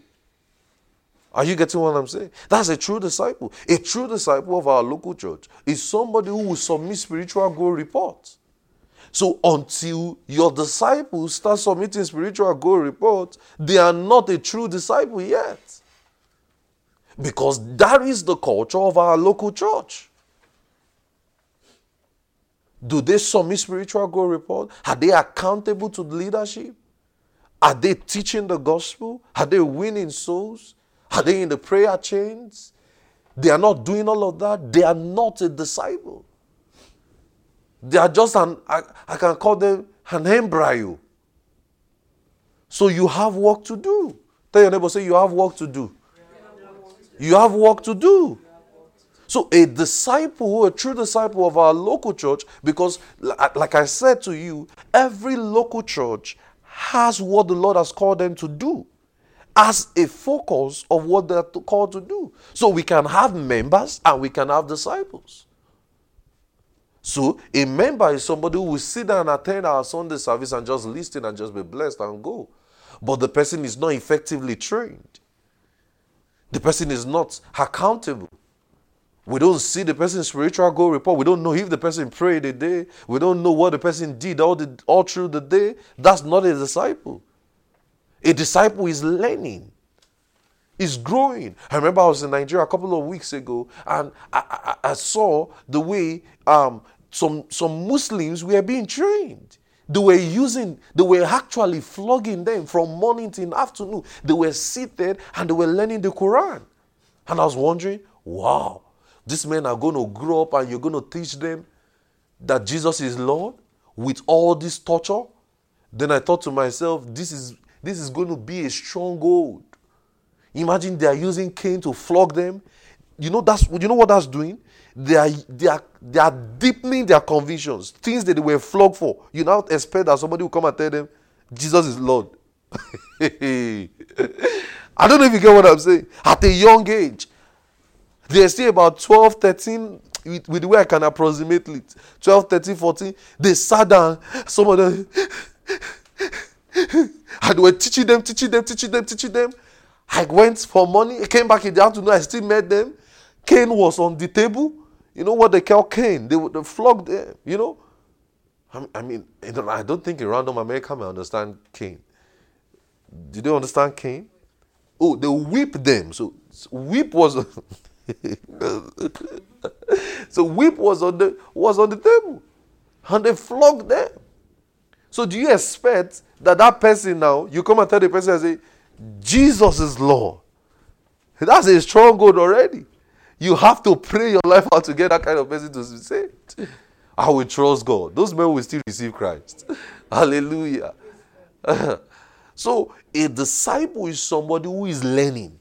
Are you getting what I'm saying? That's a true disciple. A true disciple of our local church is somebody who will submit spiritual goal reports. So until your disciples start submitting spiritual goal reports, they are not a true disciple yet. Because that is the culture of our local church. Do they submit spiritual goal report? Are they accountable to the leadership? Are they teaching the gospel? Are they winning souls? Are they in the prayer chains? They are not doing all of that. They are not a disciple. They are just an, I, I can call them an embryo. So you have work to do. Tell your neighbor, say, You have work to do. You have work to do. So, a disciple, a true disciple of our local church, because, like I said to you, every local church has what the Lord has called them to do as a focus of what they're called to do. So we can have members and we can have disciples. So a member is somebody who will sit down and attend our Sunday service and just listen and just be blessed and go. But the person is not effectively trained. The person is not accountable. We don't see the person's spiritual goal report. We don't know if the person prayed a day. We don't know what the person did all, the, all through the day. That's not a disciple. A disciple is learning, is growing. I remember I was in Nigeria a couple of weeks ago and I, I, I saw the way um, some, some Muslims were being trained. They were using, they were actually flogging them from morning till afternoon. They were seated and they were learning the Quran. And I was wondering, wow, these men are going to grow up and you're going to teach them that Jesus is Lord with all this torture? Then I thought to myself, this is this is going to be a stronghold. Imagine they are using cane to flog them. You know that's you know what that's doing? They are they are they are deepening their convictions, things that they were flogged for. You now expect that somebody will come and tell them, Jesus is Lord. *laughs* I don't know if you get what I'm saying. At a young age, they're still about 12, 13, with, with the way I can approximate it. 12, 13, 14. They sat down. Some of them *laughs* and we're teaching them, teaching them, teaching them, teaching them. I went for money. I came back in the afternoon. I still met them. Cane was on the table. You know what they call cane? They, they flogged them, you know. I mean, I don't think a random American may understand cane. Did they understand cane? Oh, they whip them. So whip was *laughs* so whip was on the was on the table, and they flogged them. So do you expect that that person now, you come and tell the person and say, Jesus is Lord. That's a stronghold already. You have to pray your life out to get that kind of person to be saved. I will trust God. Those men will still receive Christ. *laughs* Hallelujah. *laughs* so a disciple is somebody who is learning,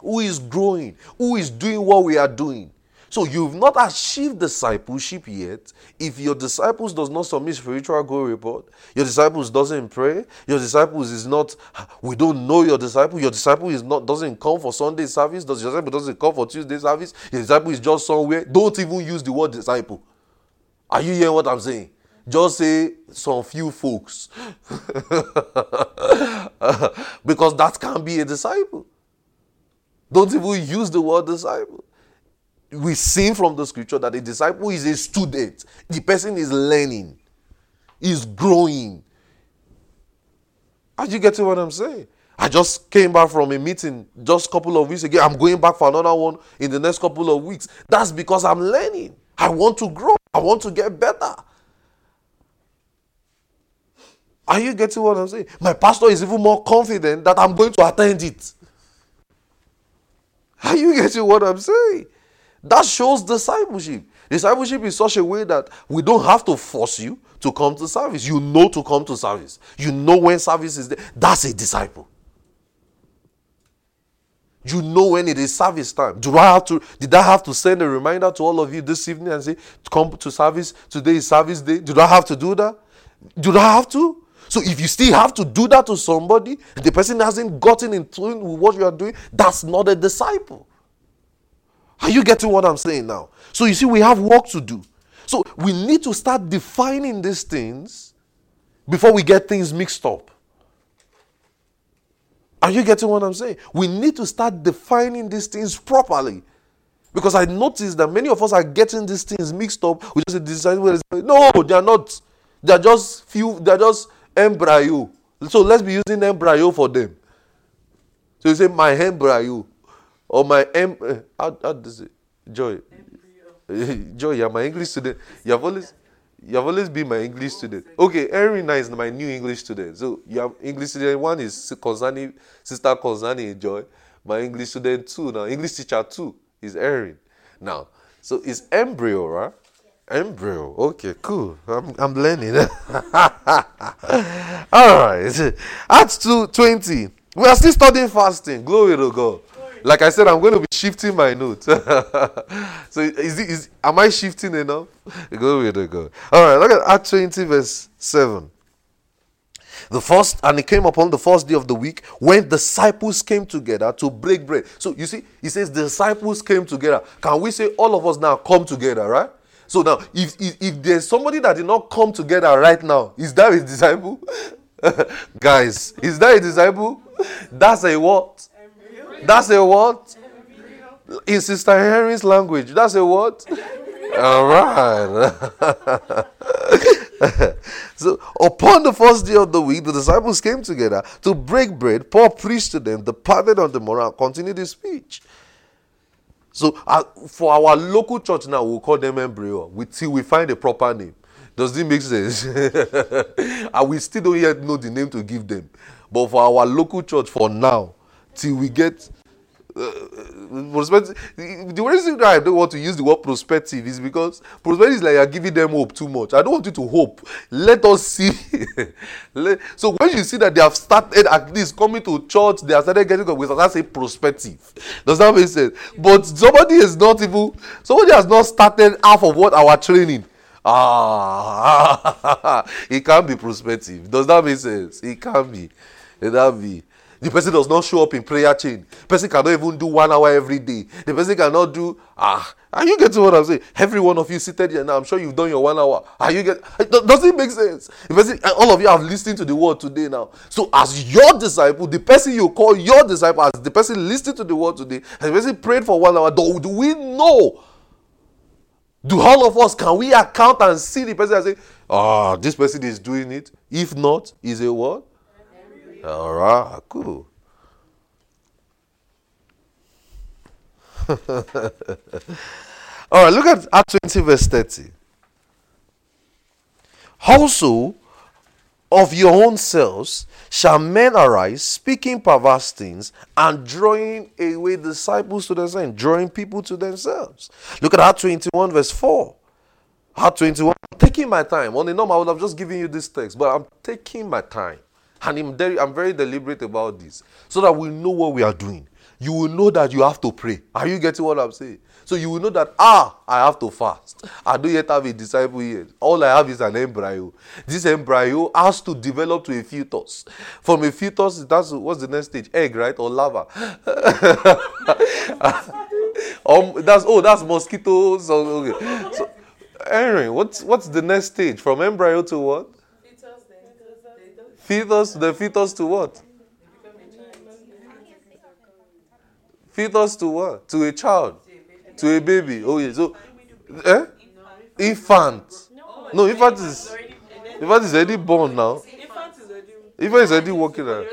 who is growing, who is doing what we are doing. So you've not achieved discipleship yet. If your disciples does not submit spiritual goal report, your disciples doesn't pray, your disciples is not, we don't know your disciple, your disciple is not doesn't come for Sunday service, Does your disciple doesn't come for Tuesday service, your disciple is just somewhere. Don't even use the word disciple. Are you hearing what I'm saying? Just say some few folks. *laughs* because that can be a disciple. Don't even use the word disciple we see from the scripture that a disciple is a student. The person is learning, is growing. Are you getting what I'm saying? I just came back from a meeting just a couple of weeks ago. I'm going back for another one in the next couple of weeks. That's because I'm learning. I want to grow. I want to get better. Are you getting what I'm saying? My pastor is even more confident that I'm going to attend it. Are you getting what I'm saying? That shows discipleship. Discipleship is such a way that we don't have to force you to come to service. You know to come to service. You know when service is there. That's a disciple. You know when it is service time. Do I have to did I have to send a reminder to all of you this evening and say come to service? Today is service day. Did I have to do that? Do I have to? So if you still have to do that to somebody, the person hasn't gotten in tune with what you are doing, that's not a disciple. Are you getting what I'm saying now? So you see, we have work to do. So we need to start defining these things before we get things mixed up. Are you getting what I'm saying? We need to start defining these things properly. Because I noticed that many of us are getting these things mixed up. We just decide no, they are not. They are just few, they are just embryo. So let's be using embryo for them. So you say my embryo or my em eh, how, how does it joy? *laughs* Joy, you're my English student. You have always you have always been my English student. Okay, Erina is my new English student. So you have English student one is concerning sister concerning Joy. My English student two now, English teacher two is Erin. Now, so it's embryo, right? Embryo. Okay, cool. I'm, I'm learning. *laughs* All right. *laughs* Acts 2 20. We are still studying fasting. Glory to God. Like I said, I'm going to be shifting my notes. *laughs* so is, is am I shifting enough? *laughs* Glory to God. All right, look at Acts 20, verse 7. The first, and it came upon the first day of the week when disciples came together to break bread. So you see, he says disciples came together. Can we say all of us now come together, right? So now, if, if, if there's somebody that did not come together right now, is that a disciple? *laughs* Guys, is that a disciple? That's a what? That's a what? In Sister Henry's language, that's a what? All right. *laughs* so, upon the first day of the week, the disciples came together to break bread. Paul preached to them, departed on the morrow, and continued his speech. So, uh, for our local church now, we'll call them embryo until we find a proper name. Does this make sense? *laughs* and we still don't yet know the name to give them. But for our local church, for now, till we get uh, prospective. The reason why I don't want to use the word prospective is because prospective is like you're giving them hope too much. I don't want you to hope. Let us see. *laughs* so when you see that they have started at least coming to church, they have started getting we start say prospective. Does that make sense? But somebody is not even somebody has not started half of what our training. Ah, *laughs* it can't be prospective. Does that make sense? It can't be. It can't be. The person does not show up in prayer chain. Person cannot even do one hour every day. The person cannot do ah. Are you getting what I'm saying? Every one of you seated here now, I'm sure you've done your one hour. Are you get? Does it make sense? The person, all of you have listened to the word today now. So as your disciple, the person you call your disciple, as the person listening to the word today, as the person prayed for one hour, do, do we know? Do all of us can we account and see the person and say, ah, oh, this person is doing it? If not, is a what? Cool. *laughs* All right, look at Acts 20, verse 30. Also, of your own selves shall men arise, speaking perverse things and drawing away disciples to themselves, drawing people to themselves. Look at Acts 21, verse 4. Acts 21. I'm taking my time. On the norm, I would have just given you this text, but I'm taking my time. And I'm I'm very deliberate about this so that we know what we are doing. You will know that you have to pray. Are you getting what I'm saying? So you will know that, ah, I have to fast. I don't yet have a disciple yet. All I have is an embryo. This embryo has to develop to a fetus. From a fetus, that's what's the next stage? Egg, right? Or lava. *laughs* um, that's oh, that's mosquitoes. okay. So, Aaron, what's what's the next stage? From embryo to what? Fetus, the fetus to what? Fetus to what? To a child. To a baby. Oh, yeah. So, eh? Infant. No, infant is. Infant is already born now. Infant is already walking around.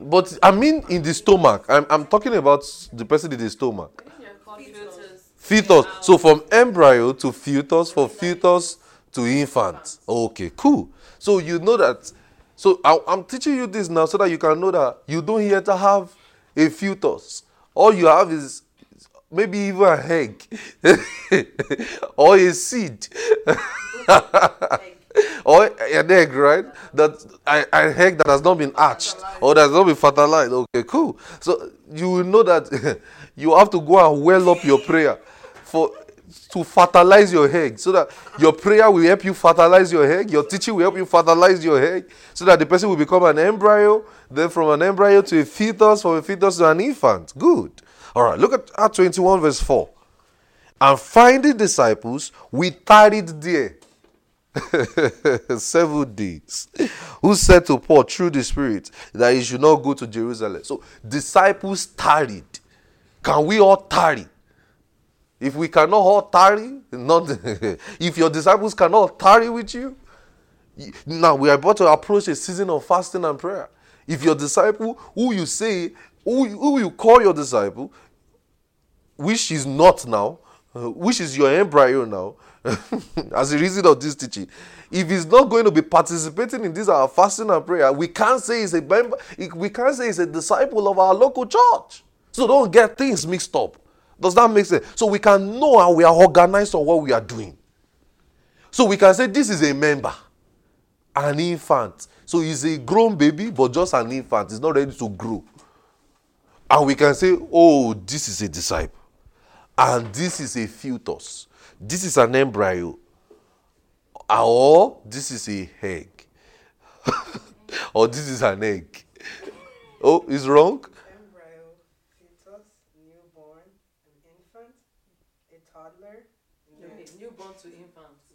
But I mean, in the stomach. I'm, I'm talking about the person in the stomach. Fetus. So from embryo to fetus, for fetus to infants. Okay, cool. So you know that. So I, am teaching you this now so that you can know that you don't yet have a fetus. All you have is maybe even a egg *laughs* or a seed *laughs* or an egg, right? That an egg that has not been hatched or that has not been fertilized. Okay, cool. So you will know that *laughs* you have to go and well up your prayer for to fertilize your egg so that your prayer will help you fertilize your egg your teaching will help you fertilize your egg so that the person will become an embryo then from an embryo to a fetus from a fetus to an infant. Good. All right look at Acts 21 verse 4 and finding disciples we tarried there *laughs* seven days. Who said to paul through the spirit that he should not go to jerusalem? So disciples tarried. Can we all tarry if we cannot all tarry, not *laughs* if your disciples cannot tarry with you, now we are about to approach a season of fasting and prayer. If your disciple, who you say, who, who you call your disciple, which is not now, uh, which is your embryo now, *laughs* as a reason of this teaching, if he's not going to be participating in this our fasting and prayer, we can't say he's a member, we can't say he's a disciple of our local church. So don't get things mixed up. Does that make sense? So we can know how we are organized on what we are doing. So we can say this is a member, an infant. So he's a grown baby, but just an infant. He's not ready to grow. And we can say, oh, this is a disciple. And this is a fetus. This is an embryo. Or this is a egg. *laughs* or this is an egg. Oh, is wrong?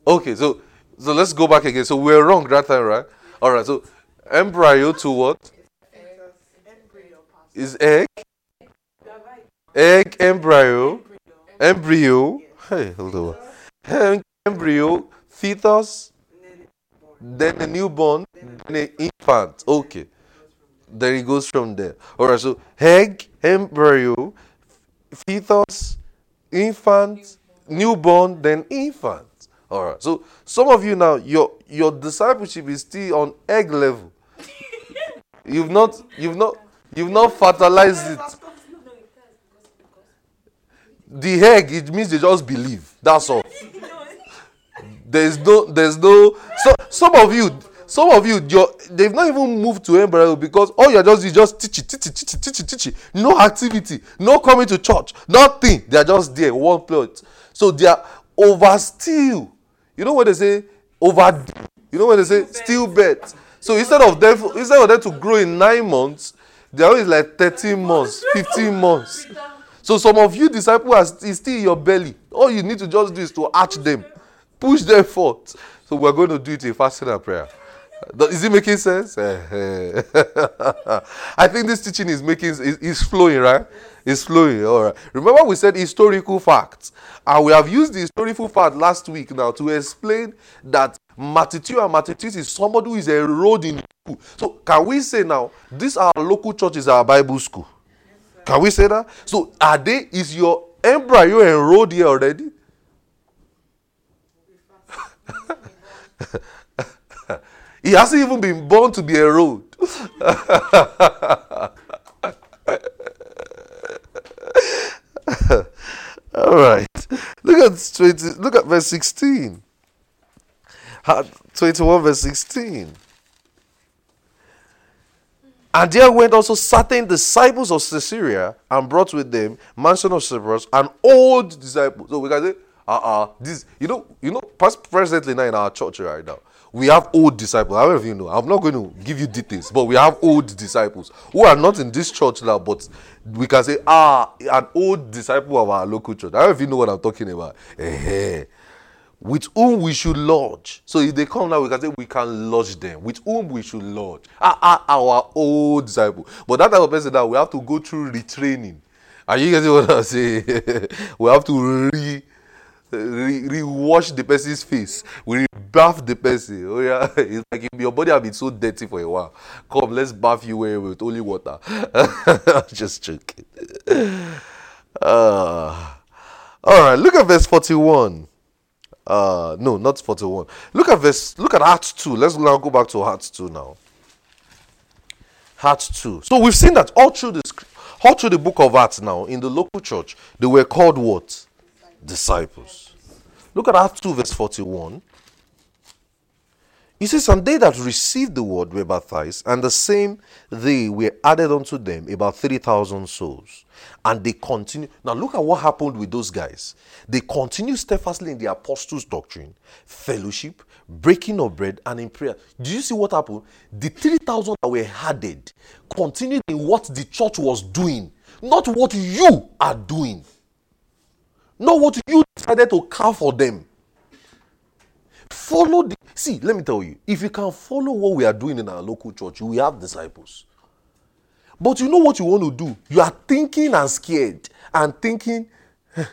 Okay, so so let's go back again. So we're wrong that time, right? All right. So embryo to what? Is egg? Egg, embryo, embryo. Hey, hello. Embryo, fetus, then a newborn, then an infant. Okay. Then it goes from there. All right. So egg, embryo, fetus, infant, newborn, then infant. All right. So some of you now, your your discipleship is still on egg level. *laughs* you've not you've not you've not fertilized it. The egg, it means they just believe. That's all. There's no there's no so some of you some of you they've not even moved to embryo because all you're just you just teach it, teach it, teach it, teach it, teach it. No activity, no coming to church, nothing. They're just there, one plot. So they are overstill you know what they say? Over. You know what they say? Still bet. So instead of them, instead of them to grow in nine months, they're always like 13 months, 15 months. So some of you disciples are still in your belly. All you need to just do is to arch them, push them forth. So we're going to do it in fasting and prayer. Is it making sense? *laughs* I think this teaching is making is, flowing, right? It's flowing. All right. Remember, we said historical facts, and we have used the historical fact last week now to explain that Matthew and Matthew is somebody who is school. So, can we say now this our local church is our Bible school? Can we say that? So, are they? Is your embryo enrolled here already? *laughs* he hasn't even been born to be a enrolled. *laughs* All right. Look at 20, look at verse 16. 21 verse 16. And there went also certain disciples of Caesarea and brought with them Mnason of Cyprus and old disciples. So we can say, uh-uh, this, you know, you know, presently now in our church right now, we have old disciples. How many of you know? I'm not going to give you details, but we have old disciples who are not in this church now, but we can say, ah, an old disciple of our local church. If you know what I'm talking about. With whom we should lodge. So if they come now, we can say we can lodge them. With whom we should lodge. Ah, ah, our old disciple. But that type of person that we have to go through retraining. Are you getting what I'm saying? *laughs* we have to re re, wash the person's face. We bath the person. Oh yeah, *laughs* it's like your body have been so dirty for a while. Come, let's bath you with only water. *laughs* Just joking. Uh, *laughs* all right, look at verse forty-one. Uh, no, not forty-one. Look at verse. Look at Acts two. Let's now go back to Acts two now. Acts two. So we've seen that all through the all through the book of Acts now, in the local church, they were called what? Disciples. Look at Acts 2, verse 41. He says, And they that received the word were baptized, and the same they were added unto them, about 3,000 souls. And they continue. Now, look at what happened with those guys. They continue steadfastly in the apostles' doctrine, fellowship, breaking of bread, and in prayer. Do you see what happened? The 3,000 that were added continued in what the church was doing, not what you are doing, not what you decided to carve for them. Follow the see, let me tell you, if you can follow what we are doing in our local church, we have disciples. But you know what you want to do? You are thinking and scared and thinking,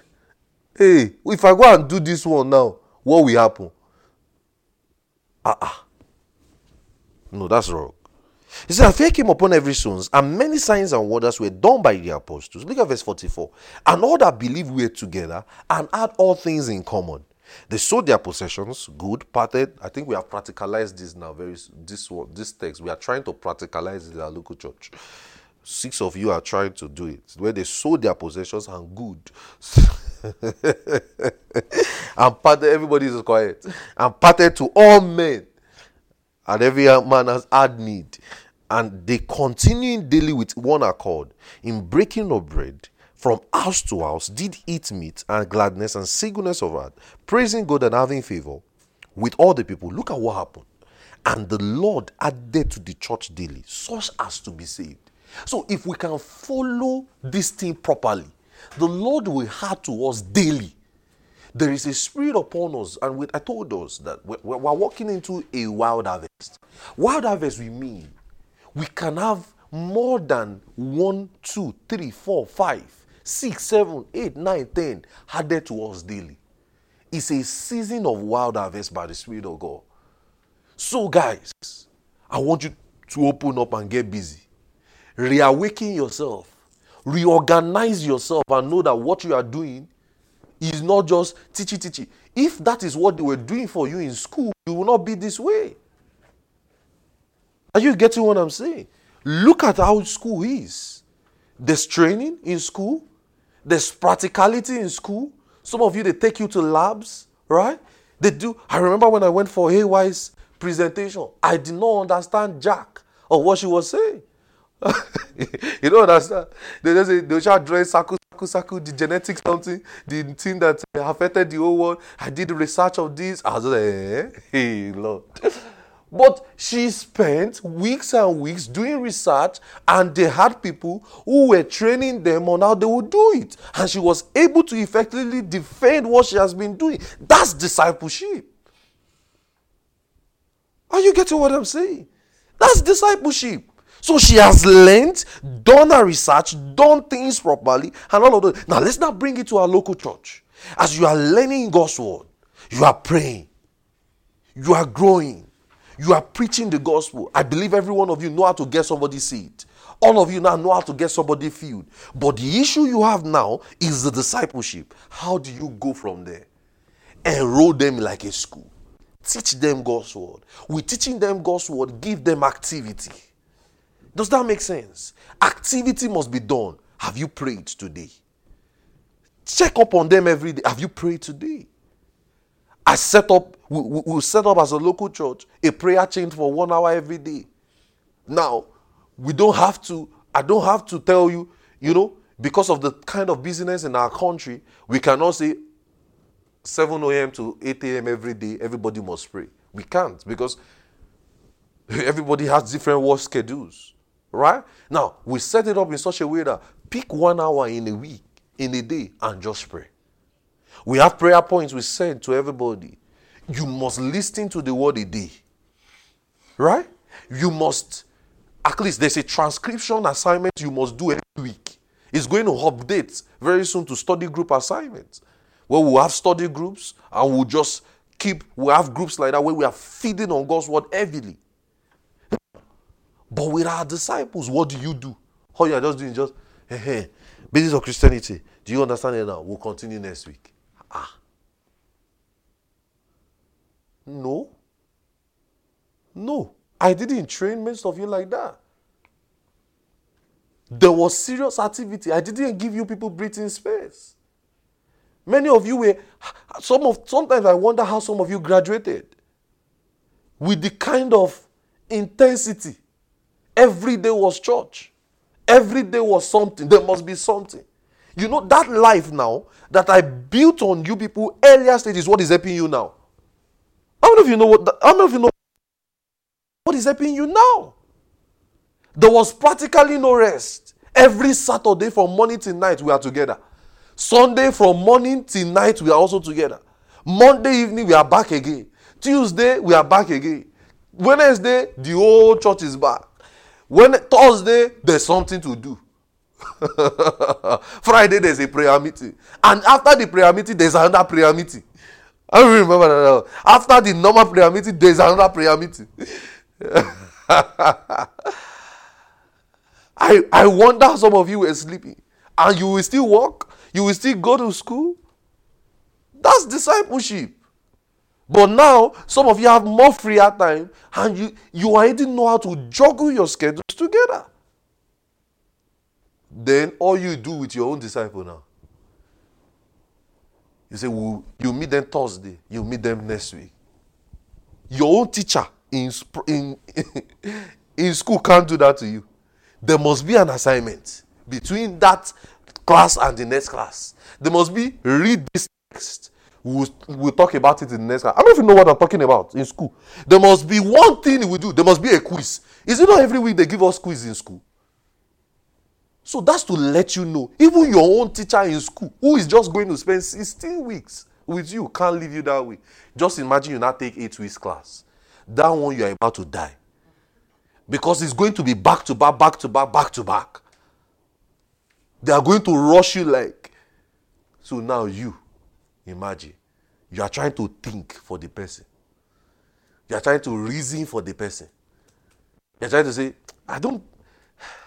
*laughs* hey, if I go and do this one now, what will happen? Ah, ah. No, that's wrong. He said, Fear came upon every sons, and many signs and wonders were done by the apostles. Look at verse 44. And all that believed were together and had all things in common. They sold their possessions, good, parted. I think we have practicalized this now. Very this this text. We are trying to practicalize in our local church. Six of you are trying to do it. Where they sold their possessions and good. *laughs* and parted, everybody is quiet. And parted to all men. And every man has had need. And they continuing daily with one accord in breaking of bread from house to house, did eat meat and gladness and singleness of heart, praising God and having favor with all the people. Look at what happened. And the Lord added to the church daily, such as to be saved. So if we can follow this thing properly, the Lord will add to us daily. There is a spirit upon us, and we, I told us that we're, we're walking into a wild harvest. Wild harvest, we mean we can have more than one, two, three, four, five six, seven, eight, nine, ten added to us daily. It's a season of wild harvest by the Spirit of God. So, guys, I want you to open up and get busy. Reawaken yourself, reorganize yourself, and know that what you are doing is not just teachy teachy. If that is what they were doing for you in school, you will not be this way. Are you getting what I'm saying? Look at how school is. There's training in school, there's practicality in school. Some of you, they take you to labs, right? They do. I remember when I went for AY's presentation, I did not understand Jack or what she was saying. *laughs* you don't understand. They just they start drawing circle, circle, circle, the genetic something, the thing that affected the whole world. I did research of this. I was like, eh? hey, Lord. *laughs* But she spent weeks and weeks doing research, and they had people who were training them on how they would do it. And she was able to effectively defend what she has been doing. That's discipleship. Are you getting what I'm saying? That's discipleship. So she has learned, done her research, done things properly, and all of that. Now let's not bring it to our local church. As you are learning God's word, you are praying, you are growing, you are preaching the gospel. I believe every one of you know how to get somebody seed. All of you now know how to get somebody filled. But the issue you have now is the discipleship. How do you go from there? Enroll them like a school. Teach them God's word. With teaching them God's word, give them activity. Does that make sense? Activity must be done. Have you prayed today? Check up on them every day. Have you prayed today? I set up, we, we, set up as a local church a prayer chain for one hour every day. Now, we don't have to, I don't have to tell you, you know, because of the kind of business in our country, we cannot say 7 a.m. to 8 a.m. every day, everybody must pray. We can't because *laughs* everybody has different work schedules, right? Now, we set it up in such a way that pick one hour in a week, in a day, and just pray. We have prayer points we send to everybody. You must listen to the word a day. Right? You must, at least there's a transcription assignment you must do every week. It's going to update very soon to study group assignments. Where we'll have study groups and we'll just keep, we'll have groups like that where we are feeding on God's word heavily. But with our disciples, what do you do? All you are just doing just, hey, hey, basis of Christianity. Do you understand it now? We'll continue next week. Ah. No. No. I didn't train most of you like that. There was serious activity. I didn't give you people breathing space. Many of you were some of sometimes I wonder how some of you graduated with the kind of intensity. Every day was church. Every day was something. There must be something. You know, that life now that I built on you people earlier stage is what is helping you now. How many of you know what? How many of you know what is helping you now? There was practically no rest. Every Saturday from morning till night we are together. Sunday from morning till night we are also together. Monday evening we are back again. Tuesday we are back again. Wednesday the whole church is back. When Thursday there's something to do. *laughs* Friday there's a prayer meeting, and after the prayer meeting there's another prayer meeting. I remember that. After the normal prayer meeting there's another prayer meeting. *laughs* *laughs* I I wonder some of you were sleeping, and you will still walk. You will still go to school. That's discipleship. But now some of you have more freer time, and you you already know how to juggle your schedules together. Then all you do with your own disciple now. You say, well, you meet them Thursday, you meet them next week. Your own teacher in, in, *laughs* in school can't do that to you. There must be an assignment between that class and the next class. There must be read this text. We'll, we'll talk about it in the next class. I don't even know what I'm talking about in school. There must be one thing we do. There must be a quiz. Is it not every week they give us quiz in school? So that's to let you know. Even your own teacher in school, who is just going to spend 16 weeks with you, can't leave you that way. Just imagine you now take eight weeks class. That one you are about to die. Because it's going to be back to back, back to back, back to back. They are going to rush you like. So now you, imagine, you are trying to think for the person. You are trying to reason for the person. You're trying to say, I don't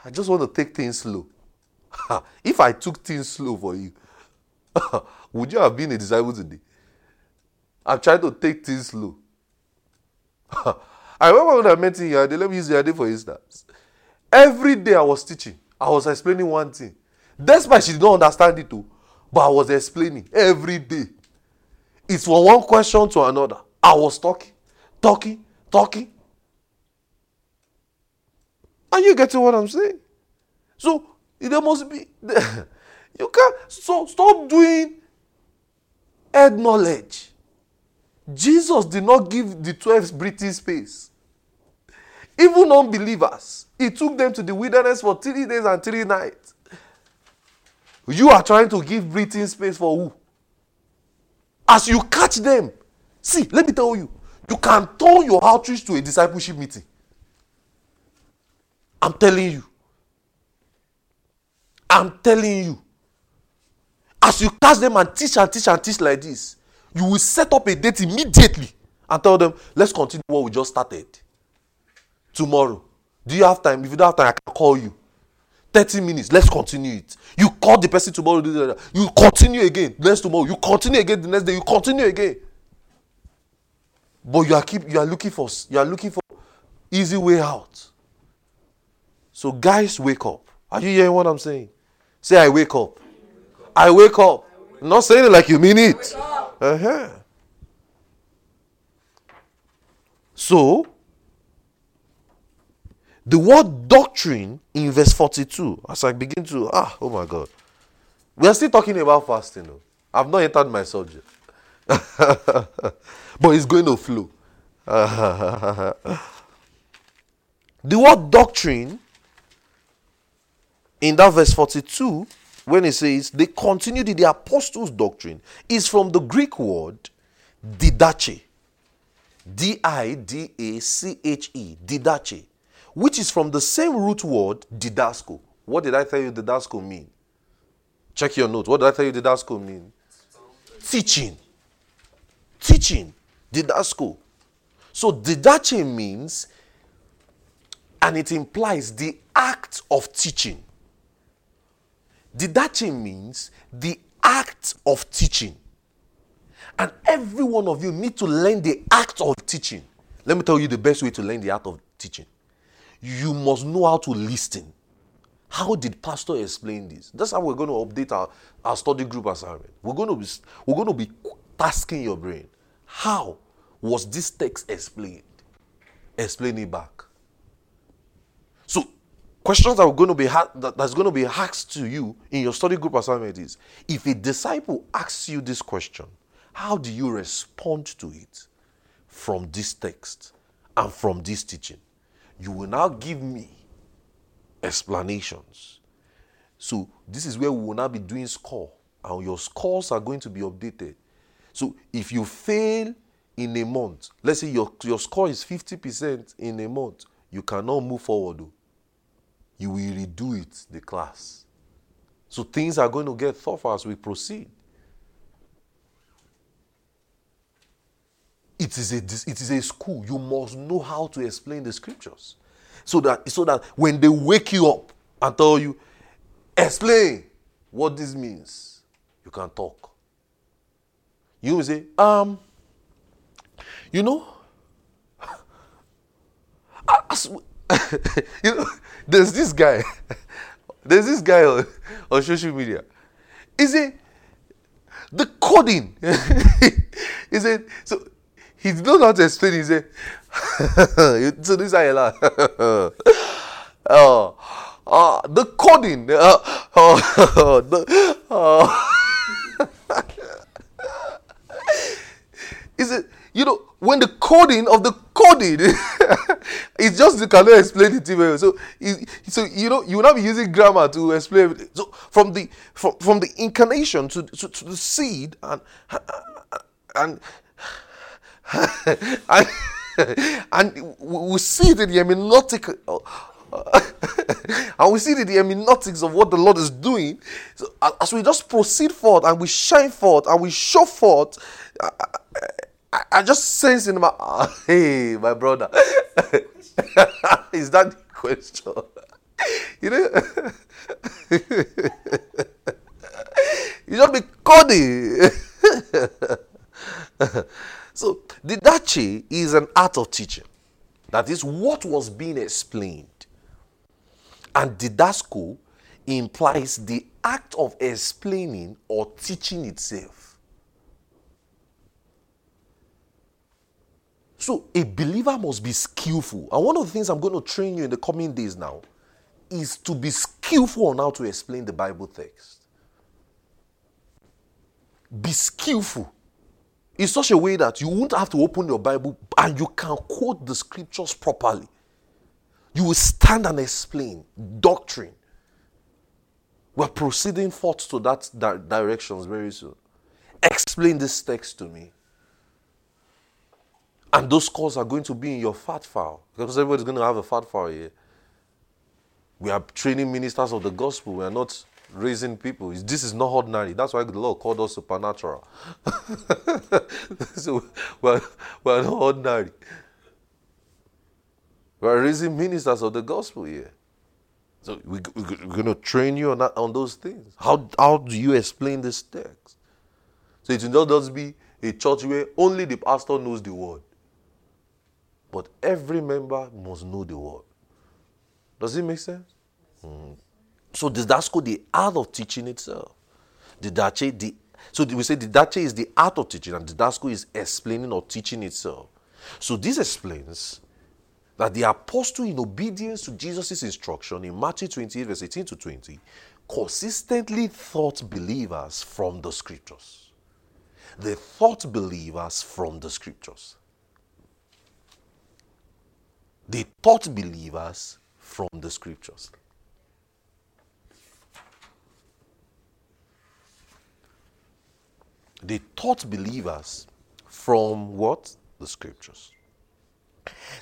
I just want to take things slow. *laughs* if I took things slow for you, *laughs* would you have been a disciple today? I'm trying to take things slow. *laughs* I remember when I met in Yade, let me use Yade for instance. Every day I was teaching, I was explaining one thing. Despite she did not understand it too, but I was explaining every day. It's from one question to another. I was talking, talking, talking. Are you getting what I'm saying? So there must be *laughs* you can't so stop doing head knowledge. Jesus did not give the 12 breathing space. Even unbelievers, he took them to the wilderness for three days and three nights. You are trying to give breathing space for who? As you catch them, see, let me tell you, you can turn your outreach to a discipleship meeting. I'm telling you. I'm telling you. As you catch them and teach and teach and teach like this, you will set up a date immediately and tell them, let's continue what we just started. Tomorrow. Do you have time? If you don't have time, I can call you. 30 minutes, let's continue it. You call the person tomorrow, you continue again. Next tomorrow, you continue again the next day, you continue again. But you are keep you are looking for you are looking for easy way out. So, guys, wake up. Are you hearing what I'm saying? Say, I wake up. I wake up. I'm not saying it like you mean it. Uh-huh. So, the word doctrine in verse 42, as I begin to, ah, oh my God. We are still talking about fasting. Though. I've not entered my subject. *laughs* but it's going to flow. *laughs* the word doctrine in that verse 42, when it says they continued in the apostles' doctrine, is from the Greek word didache. D I D A C H E, didache, which is from the same root word didasko. What did I tell you didasko mean? Check your notes. What did I tell you didasko mean? Teaching. Teaching. Didasko. So didache means, and it implies the act of teaching. Didache means the act of teaching. And every one of you need to learn the act of teaching. Let me tell you the best way to learn the art of teaching. You must know how to listen. How did pastor explain this? That's how we're going to update our, our study group assignment. We're going to be we're going to be tasking your brain. How was this text explained? Explain it back. Questions that are going to be ha- that, that's going to be asked to you in your study group assignment is if a disciple asks you this question, how do you respond to it from this text and from this teaching? You will now give me explanations. So this is where we will now be doing score, and your scores are going to be updated. So if you fail in a month, let's say your, your score is 50% in a month, you cannot move forward. Though. You will redo it, the class. So things are going to get tougher as we proceed. It is a it is a school. You must know how to explain the scriptures so that so that when they wake you up and tell you explain what this means you can talk you will say um you know *laughs* *laughs* you know there's this guy *laughs* there's this guy on, on social media. Is it the coding. *laughs* He said so he did not know how to explain he said so this is how oh, uh, the coding. Uh, uh, the, uh, is it you know when the coding of the coding *laughs* it's just you cannot explain it well so so you know you will not be using grammar to explain it. so from the from, from the incarnation to, to, to the seed and and and and we see that the hermeneutic and we see that the hermeneutics of what the Lord is doing. So as we just proceed forth and we shine forth and we show forth, I, I, just sense in my *laughs* hey, my brother, *laughs* is that the question? You know, *laughs* you just be coding. So, didache is an art of teaching. That is what was being explained. And didasko implies the act of explaining or teaching itself. So, a believer must be skillful. And one of the things I'm going to train you in the coming days now is to be skillful on how to explain the Bible text. Be skillful in such a way that you won't have to open your Bible and you can quote the scriptures properly. You will stand and explain doctrine. We're proceeding forth to that di- directions very soon. Explain this text to me. And those calls are going to be in your fat file because everybody's going to have a fat file here. We are training ministers of the gospel. We are not raising people. This is not ordinary. That's why the Lord called us supernatural. *laughs* so we're, we're not ordinary. We're raising ministers of the gospel here. So we, we, are going to train you on, that, on those things. How, how do you explain this text? So it will not just be a church where only the pastor knows the word. But every member must know the word. Does it make sense? Mm. So didasko, the art of teaching itself. Didache, the so we say didache is the art of teaching, and didasko is explaining or teaching itself. So this explains that the apostle, in obedience to Jesus' instruction in Matthew 28, verse 18 to 20, consistently taught believers from the scriptures. They taught believers from the scriptures. They taught believers from the scriptures. They taught believers from what? The scriptures.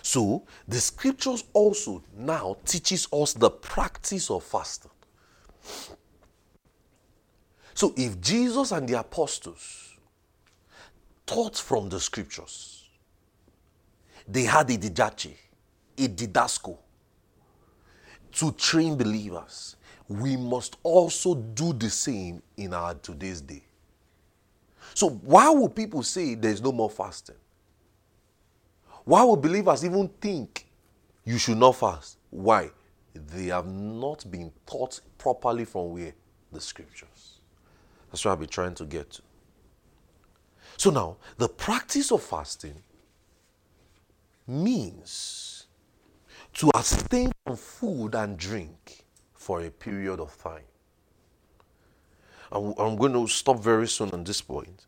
So the scriptures also now teaches us the practice of fasting. So if Jesus and the apostles taught from the scriptures, they had a didache, a didasko to train believers. We must also do the same in our today's day. So, why would people say there's no more fasting? Why would believers even think you should not fast? Why? they have not been taught properly from where? The scriptures. That's what I'll be trying to get to. So now, the practice of fasting means to abstain from food and drink for a period of time. I'm going to stop very soon on this point.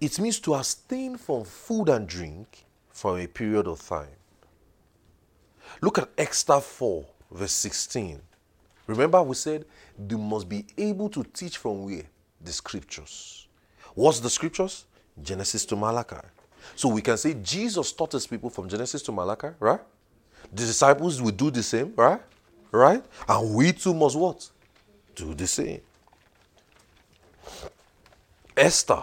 It means to abstain from food and drink for a period of time. Look at Esther 4, verse 16. Remember, we said they must be able to teach from where? The scriptures. What's the scriptures? Genesis to Malachi. So we can say Jesus taught his people from Genesis to Malachi, right? The disciples will do the same, right? Right? And we too must what? Do the same. Esther.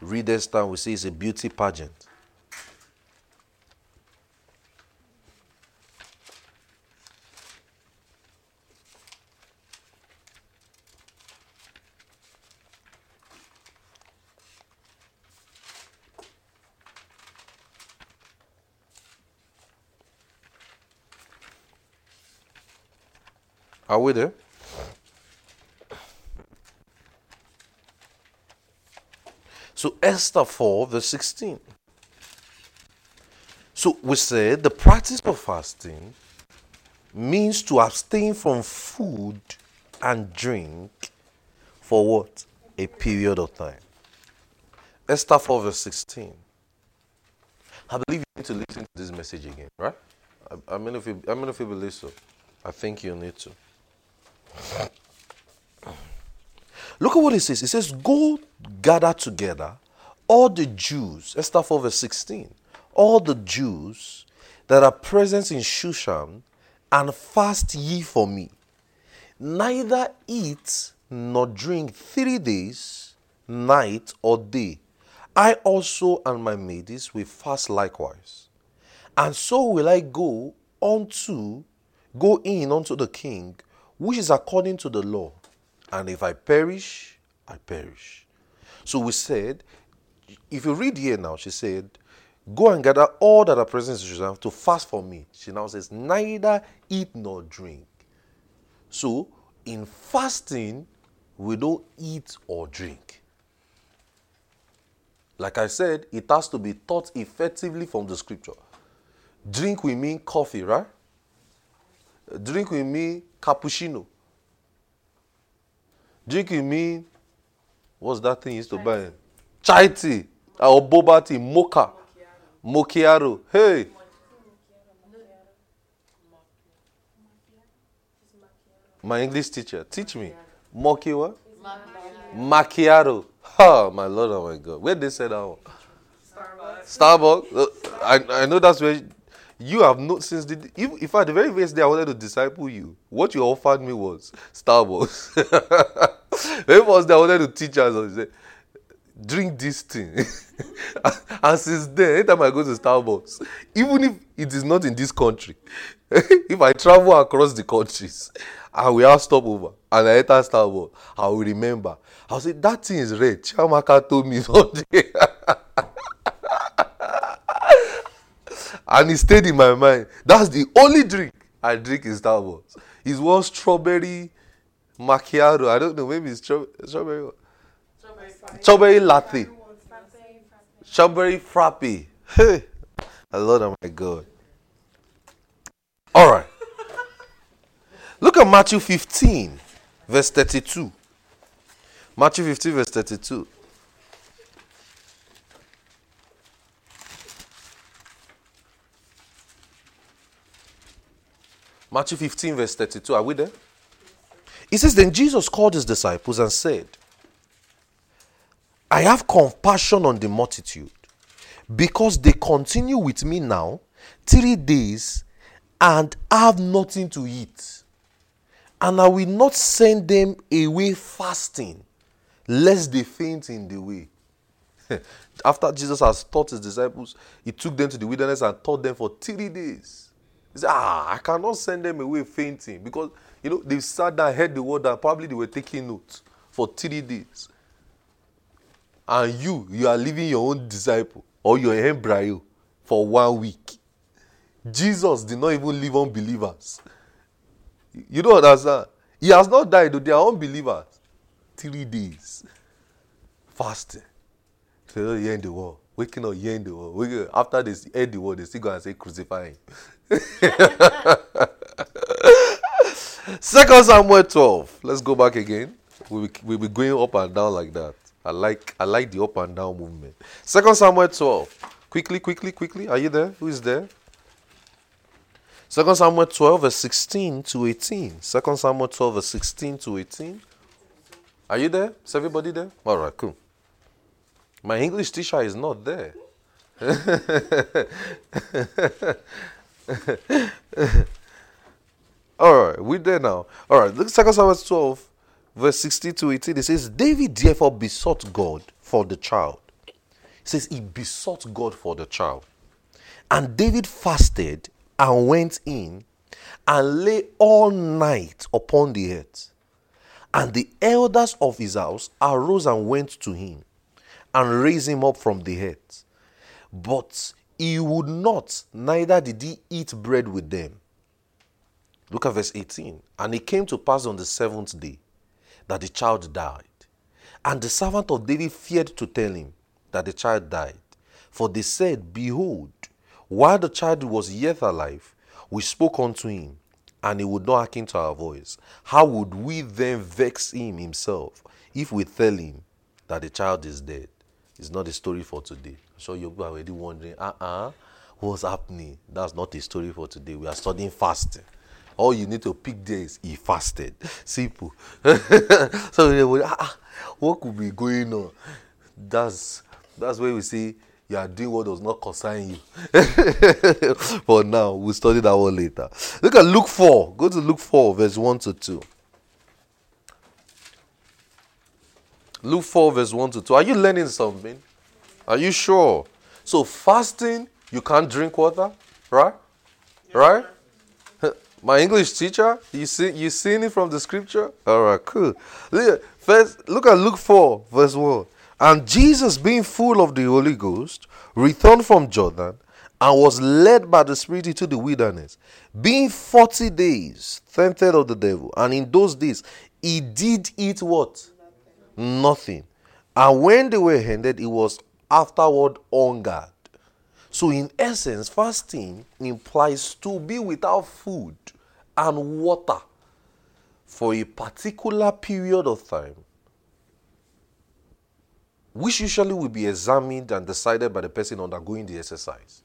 Read Esther, we see it's a beauty pageant. Are we there? So Esther 4, verse 16. So we said the practice of fasting means to abstain from food and drink for what? A period of time. Esther 4, verse 16. I believe you need to listen to this message again, right? I, I mean, if you, I mean, if you believe so, I think you need to. Look at what it says. It says, Go gather together all the Jews. Esther 4, verse 16. All the Jews that are present in Shushan and fast ye for me. Neither eat nor drink three days, night or day. I also and my maidens will fast likewise. And so will I go unto, go in unto the king, which is according to the law. And if I perish, I perish. So we said, if you read here now, she said, Go and gather all that are present in Jerusalem to fast for me. She now says, Neither eat nor drink. So in fasting, we don't eat or drink. Like I said, it has to be taught effectively from the scripture. Drink we mean coffee, right? Drink with me cappuccino. Drink with me, what's that thing you used to buy? Chai tea or boba tea, mocha, mochiaro. Hey. My English teacher, teach me. Mochi what? Macchiato. Oh, my Lord, oh my God. Where they say that one? Starbucks. Starbucks. Uh, I, I know that's where you have not since the if, in fact the very first day I wanted to disciple you, what you offered me was Starbucks. *laughs* very first day I wanted to teach us, I said, drink this thing. *laughs* and since then, anytime I go to Starbucks, even if it is not in this country, *laughs* if I travel across the countries and we have stopover and I enter Starbucks, I will remember. I'll say that thing is red. Chiamaka told me something. And it stayed in my mind. That's the only drink I drink in Starbucks. It's one strawberry macchiato. I don't know, maybe it's strawberry. Strawberry, strawberry latte. Strawberry frappe. Hey, love oh my God. All right. Look at Matthew 15, verse 32. Matthew 15, verse 32. Matthew 15, verse 32. Are we there? He says, Then Jesus called his disciples and said, I have compassion on the multitude because they continue with me now three days and have nothing to eat. And I will not send them away fasting, lest they faint in the way. *laughs* After Jesus has taught his disciples, he took them to the wilderness and taught them for three days. He said, Ah, I cannot send them away fainting because, you know, they sat down, heard the word, and probably they were taking notes for three days. And you, you are leaving your own disciple or your embryo for one week. Jesus did not even leave unbelievers. You don't understand? He has not died, they are unbelievers. Three days. Fasting. So you end the war. Waking up, you end the. Waking After they end the war, they still go and say crucify him. Second Samuel 12. Let's go back again. We'll be, we'll be going up and down like that. I like I like the up and down movement. Second Samuel 12. Quickly, quickly, quickly. Are you there? Who is there? Second Samuel 12, verse 16 to 18. Second Samuel 12, verse 16 to 18. Are you there? Is everybody there? All right, cool. My English teacher is not there. *laughs* *laughs* All right, we're there now. All right, look, Second Samuel 12, verse 16 to 18. It says, David therefore besought God for the child. It says, He besought God for the child. And David fasted and went in and lay all night upon the earth. And the elders of his house arose and went to him and raised him up from the earth. But he would not, neither did he eat bread with them. Look at verse 18. And it came to pass on the seventh day that the child died. And the servant of David feared to tell him that the child died. For they said, Behold, while the child was yet alive, we spoke unto him, and he would not hearken to our voice. How would we then vex him himself if we tell him that the child is dead? It's not a story for today. So you're already wondering, uh uh-uh, uh, what's happening? That's not a story for today. We are studying fasting. All you need to pick is he fasted. *laughs* Simple. *laughs* so they would, ah, what could be going on? That's that's where we see you are doing what does not concern you. *laughs* For now, we'll study that one later. Look at Luke 4. Go to Luke 4, verse 1 to 2. Luke 4, verse 1 to 2. Are you learning something? Are you sure? So, fasting, you can't drink water, right? Right? *laughs* My English teacher, you see you seen it from the scripture? Alright, cool. First, look at Luke 4, verse 1. And Jesus, being full of the Holy Ghost, returned from Jordan and was led by the Spirit into the wilderness, being 40 days tempted of the devil. And in those days, he did eat what? Nothing. Nothing. And when they were handed, he was afterward hungered. So, in essence, fasting implies to be without food and water for a particular period of time which usually will be examined and decided by the person undergoing the exercise.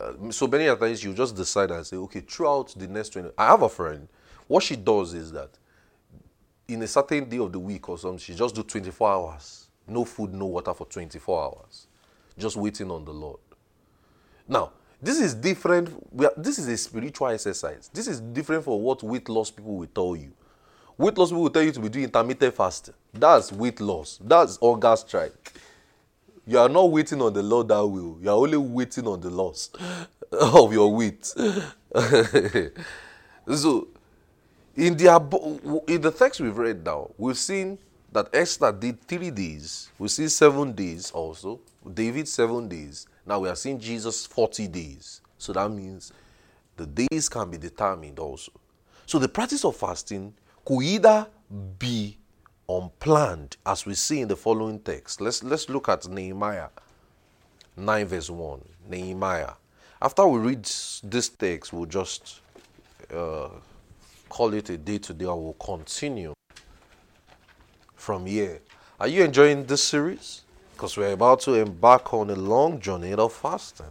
Uh, so many times you just decide and say, okay, throughout the next 20, I have a friend. What she does is that in a certain day of the week or something, she just do 24 hours. No food, no water for 24 hours. Just waiting on the Lord. Now, this is different. Are, this is a spiritual exercise. This is different for what weight loss people will tell you. Weight loss people will tell you to be doing intermittent fasting. That's weight loss. That's hunger strike. You are not waiting on the Lord that will. You are only waiting on the loss *laughs* of your weight. *laughs* so, in the in the text we've read now, we've seen that Esther did three days. We see seven days also. David seven days. Now we are seeing Jesus forty days. So that means the days can be determined also. So the practice of fasting could either be unplanned, as we see in the following text. Let's, let's look at Nehemiah 9, verse 1. Nehemiah. After we read this text, we'll just uh, call it a day today and we'll continue from here. Are you enjoying this series? Because we're about to embark on a long journey of fasting.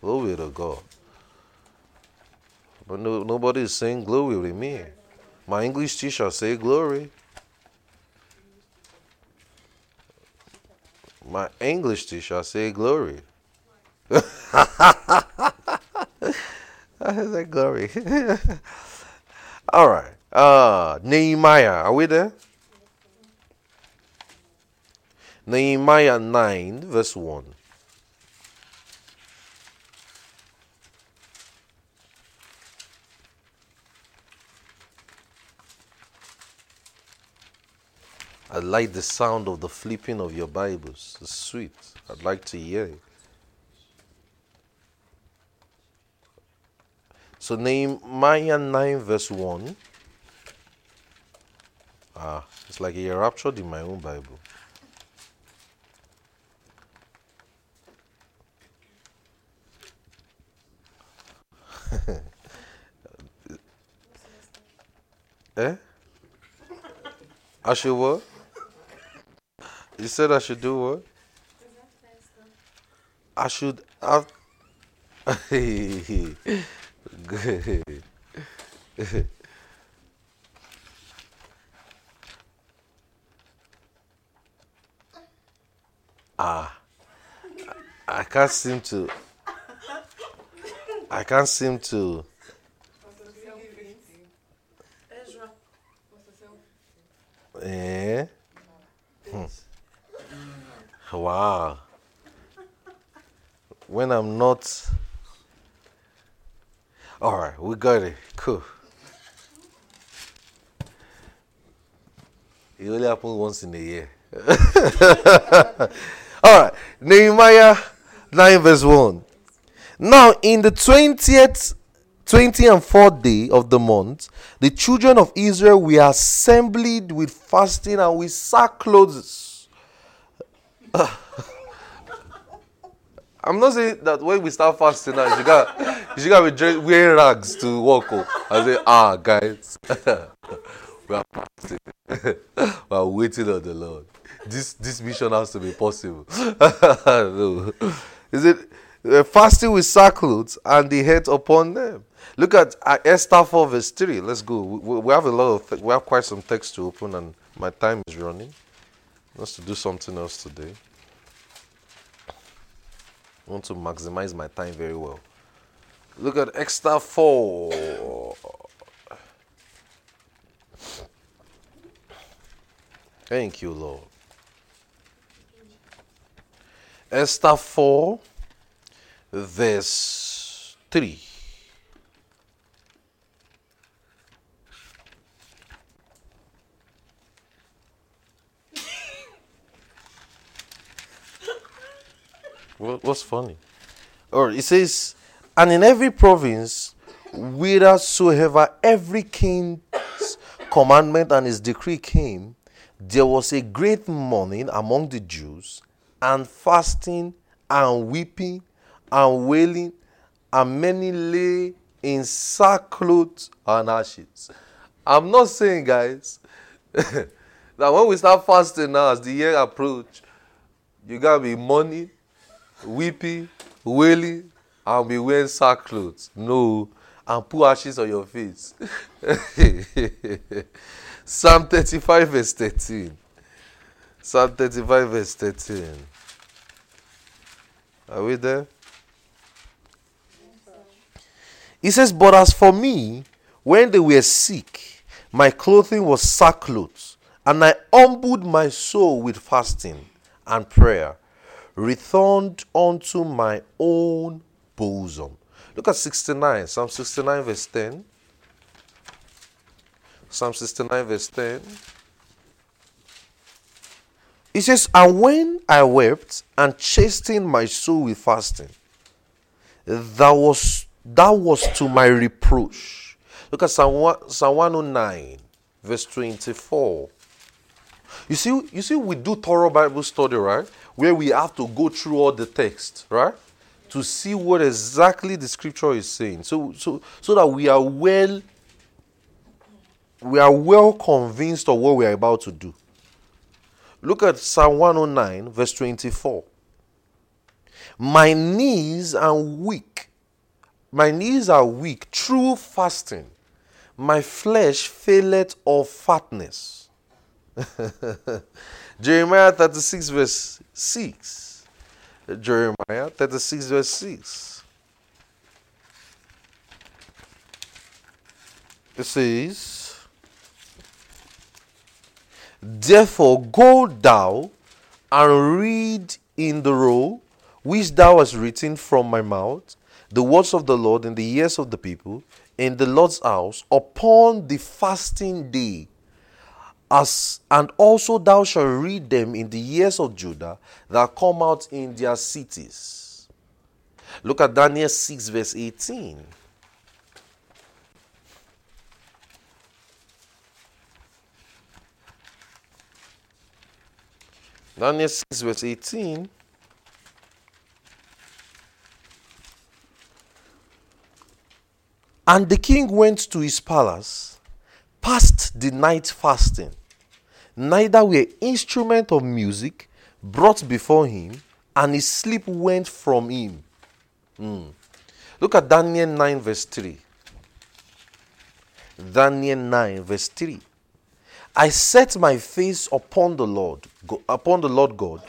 Glory to God. But no, nobody is saying glory with me. My English teacher say glory. My English teacher say glory. *laughs* I said glory. *laughs* All right. Uh, Nehemiah, are we there? Nehemiah 9, verse 1. I like the sound of the flipping of your Bibles. It's sweet. I'd like to hear it. So Nehemiah 9 verse 1. Ah, it's like a raptured in my own Bible. *laughs* eh? I should what? You said I should do what? I should have. *laughs* Good. *laughs* ah, I can't seem to. I can't seem to. Eh? Hmm. Wow. When I'm not. All right, we got it. Cool. It only happens once in a year. *laughs* All right, Nehemiah 9, verse 1. Now, in the 20th, 20 and 4th day of the month, the children of Israel were assembled with fasting and with sackcloths. *laughs* I'm not saying that when we start fasting now, you got you got be wearing rags to walk. Oh. I say, ah, guys, *laughs* we are fasting. *laughs* we are waiting on the Lord. This this mission has to be possible. no. Is it uh, fasting with sackcloth and the head upon them? Look at uh, Esther 4 verse 3. Let's go. We, we have a lot of th- we have quite some text to open and my time is running. Let's to do something else today. I want to maximize my time very well. Look at Esther 4. Thank you, Lord. Esther 4, verse 3. *laughs* What, what's funny? Or it says, and in every province, whithersoever every king's commandment and his decree came, there was a great mourning among the Jews, and fasting, and weeping, and wailing, and many lay in sackcloth and ashes. I'm not saying, guys, *laughs* that when we start fasting now, as the year approach, you gotta be mourning, weeping, wailing, and be wearing sackcloth. No, and put ashes on your face. *laughs* Psalm 35, verse 13. Psalm 35, verse 13. Are we there? He says, But as for me, when they were sick, my clothing was sackcloth, and I humbled my soul with fasting and prayer returned unto my own bosom. Look at 69, Psalm 69, verse 10. Psalm 69, verse 10. It says, And when I wept and chastened my soul with fasting, that was that was to my reproach. Look at Psalm, Psalm 109, verse 24. You see, you see, we do thorough Bible study, right? where we have to go through all the text, right? To see what exactly the scripture is saying. So so so that we are well we are well convinced of what we are about to do. Look at Psalm 109, verse 24. My knees are weak. My knees are weak through fasting. My flesh faileth of fatness. *laughs* Jeremiah 36, verse 6. Jeremiah 36, verse 6. It says, Therefore go thou and read in the roll which thou hast written from my mouth the words of the Lord in the ears of the people in the Lord's house upon the fasting day. As, and also thou shalt read them in the ears of Judah that come out in their cities. Look at Daniel 6, verse 18. Daniel 6, verse 18. And the king went to his palace, passed the night fasting. Neither were instrument of music brought before him, and his sleep went from him. Mm. Look at Daniel 9, verse 3. Daniel 9, verse 3. I set my face upon the Lord, upon the Lord God,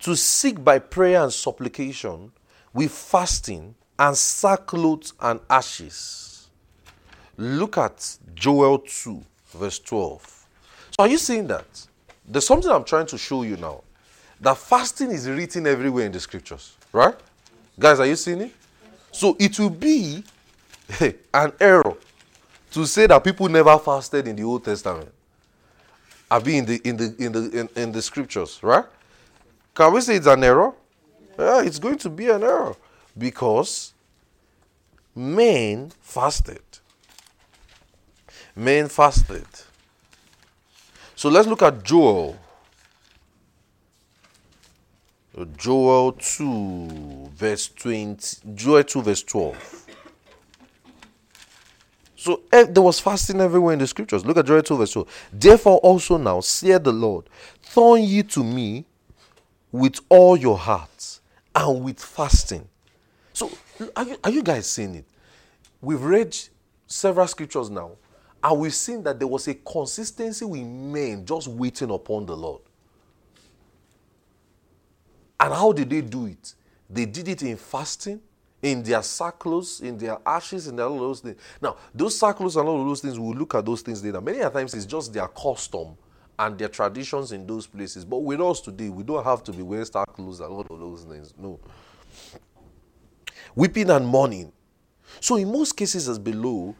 to seek by prayer and supplication, with fasting and sackcloth and ashes. Look at Joel 2, verse 12. So, are you seeing that? There's something I'm trying to show you now. That fasting is written everywhere in the scriptures, right? Guys, are you seeing it? So, it will be an error to say that people never fasted in the Old Testament. I be in the in the in the in, in the scriptures, right? Can we say it's an error? Yeah, it's going to be an error because men fasted. Men fasted. So let's look at Joel. Joel 2, verse 20. Joel 2, verse 12. So eh, there was fasting everywhere in the scriptures. Look at Joel 2, verse 2. Therefore, also now, saith the Lord, turn ye to me with all your hearts and with fasting. So, are you, are you guys seeing it? We've read several scriptures now, and we've seen that there was a consistency with men just waiting upon the Lord. And how did they do it? They did it in fasting, in their sackcloths, in their ashes, in all those things. Now, those sackcloths and all those things, we'll look at those things later. Many times it's just their custom and their traditions in those places. But with us today, we don't have to be wearing sackcloths and all of those things. No. Weeping and mourning. So, in most cases, as below,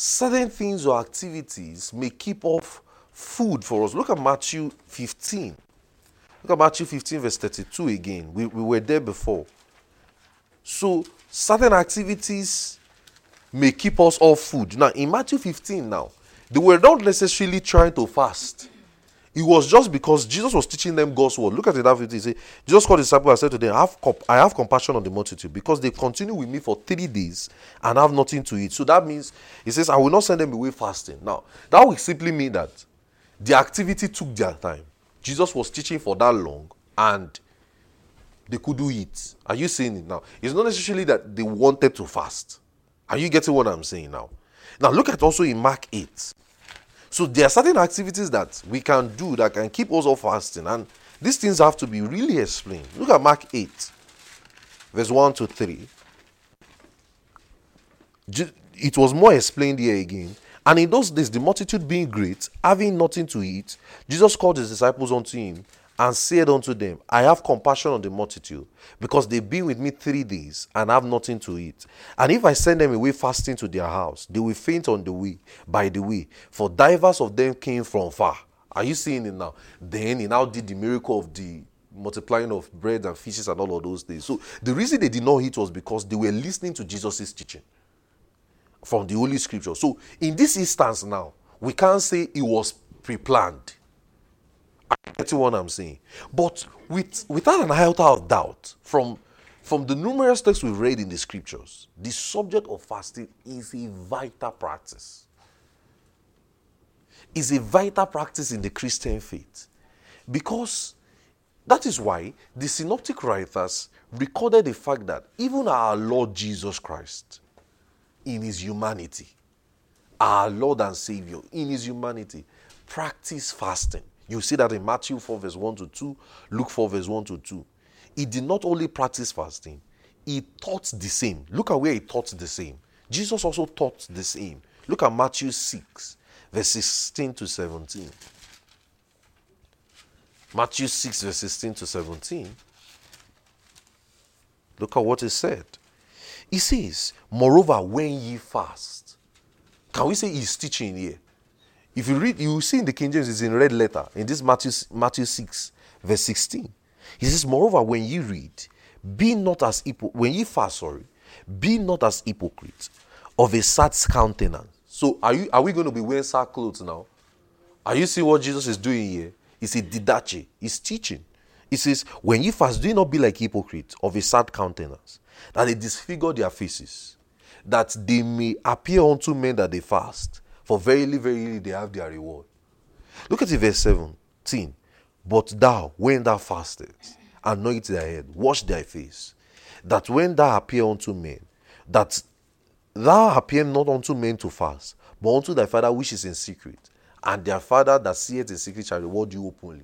certain things or activities may keep off food for us. Look at Matthew 15. Look at Matthew 15, verse 32 again. We, we were there before. So, certain activities may keep us off food. Now, in Matthew 15, now, they were not necessarily trying to fast. It was just because Jesus was teaching them God's word. Look at it, that 15. He said, Jesus called the disciples and said to them, I have, comp- I have compassion on the multitude because they continue with me for three days and have nothing to eat. So that means, he says, I will not send them away fasting. Now, that will simply mean that the activity took their time. Jesus was teaching for that long and they could do it. Are you seeing it now? It's not necessarily that they wanted to fast. Are you getting what I'm saying now? Now look at also in Mark 8. So there are certain activities that we can do that can keep us off fasting, and these things have to be really explained. Look at Mark 8, verse 1 to 3. It was more explained here again. And in those days, the multitude being great, having nothing to eat, Jesus called his disciples unto him and said unto them, I have compassion on the multitude, because they've been with me three days and have nothing to eat. And if I send them away fasting to their house, they will faint on the way, by the way, for divers of them came from far. Are you seeing it now? Then he now did the miracle of the multiplying of bread and fishes and all of those things. So the reason they did not eat was because they were listening to Jesus' teaching from the Holy Scripture. So in this instance now, we can't say it was pre-planned. I get what I'm saying. But with without an iota of doubt, from from the numerous texts we've read in the scriptures, the subject of fasting is a vital practice. Is a vital practice in the Christian faith. Because that is why the synoptic writers recorded the fact that even our Lord Jesus Christ in his humanity. Our Lord and Savior, in his humanity, practiced fasting. You see that in Matthew 4, verse 1 to 2, Luke 4, verse 1 to 2. He did not only practice fasting, he taught the same. Look at where he taught the same. Jesus also taught the same. Look at Matthew 6, verse 16 to 17. Matthew 6, verse 16 to 17. Look at what he said. He says, Moreover, when ye fast. Can we say he's teaching here? If you read, you see in the King James, it's in red letter, in this Matthew, Matthew 6, verse 16. He says, Moreover, when ye read, be not as hypo- when ye fast, sorry, be not as hypocrites of a sad countenance. So are you are we going to be wearing sad clothes now? Are you seeing what Jesus is doing here? It's a didache. It's teaching. He says, When ye fast, do not be like hypocrites of a sad countenance, that they disfigure their faces, that they may appear unto men that they fast. For verily, verily, they have their reward. Look at it, verse 17. But thou, when thou fastest, anoint thy head, wash thy face, that when thou appear unto men, that thou appear not unto men to fast, but unto thy Father which is in secret, and their Father that seeth in secret shall reward you openly.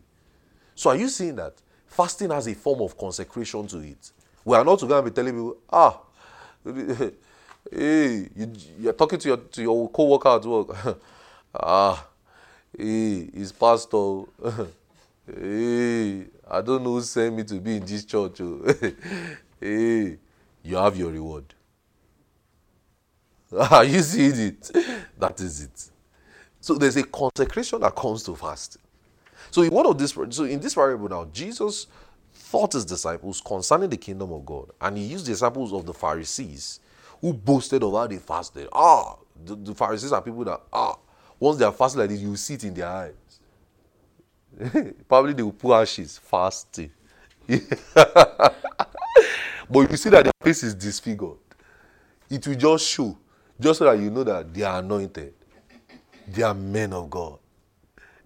So are you seeing that fasting has a form of consecration to it? We are not going to be telling people, ah, hey, you, you're talking to your to your co-worker at work. *laughs* ah, hey, he's pastor. *laughs* hey, I don't know who sent me to be in this church. Oh. *laughs* hey, you have your reward. Are you seeing it? That is it. So there's a consecration that comes to fasting. So in one of this, so in this parable now, Jesus taught his disciples concerning the kingdom of God, and he used the examples of the Pharisees who boasted of how they fasted. Ah, the, the Pharisees are people that ah, once they are fasting like this, you see it in their eyes. *laughs* Probably they will put ashes fasting. *laughs* but you see that their face is disfigured. It will just show, just so that you know that they are anointed. They are men of God.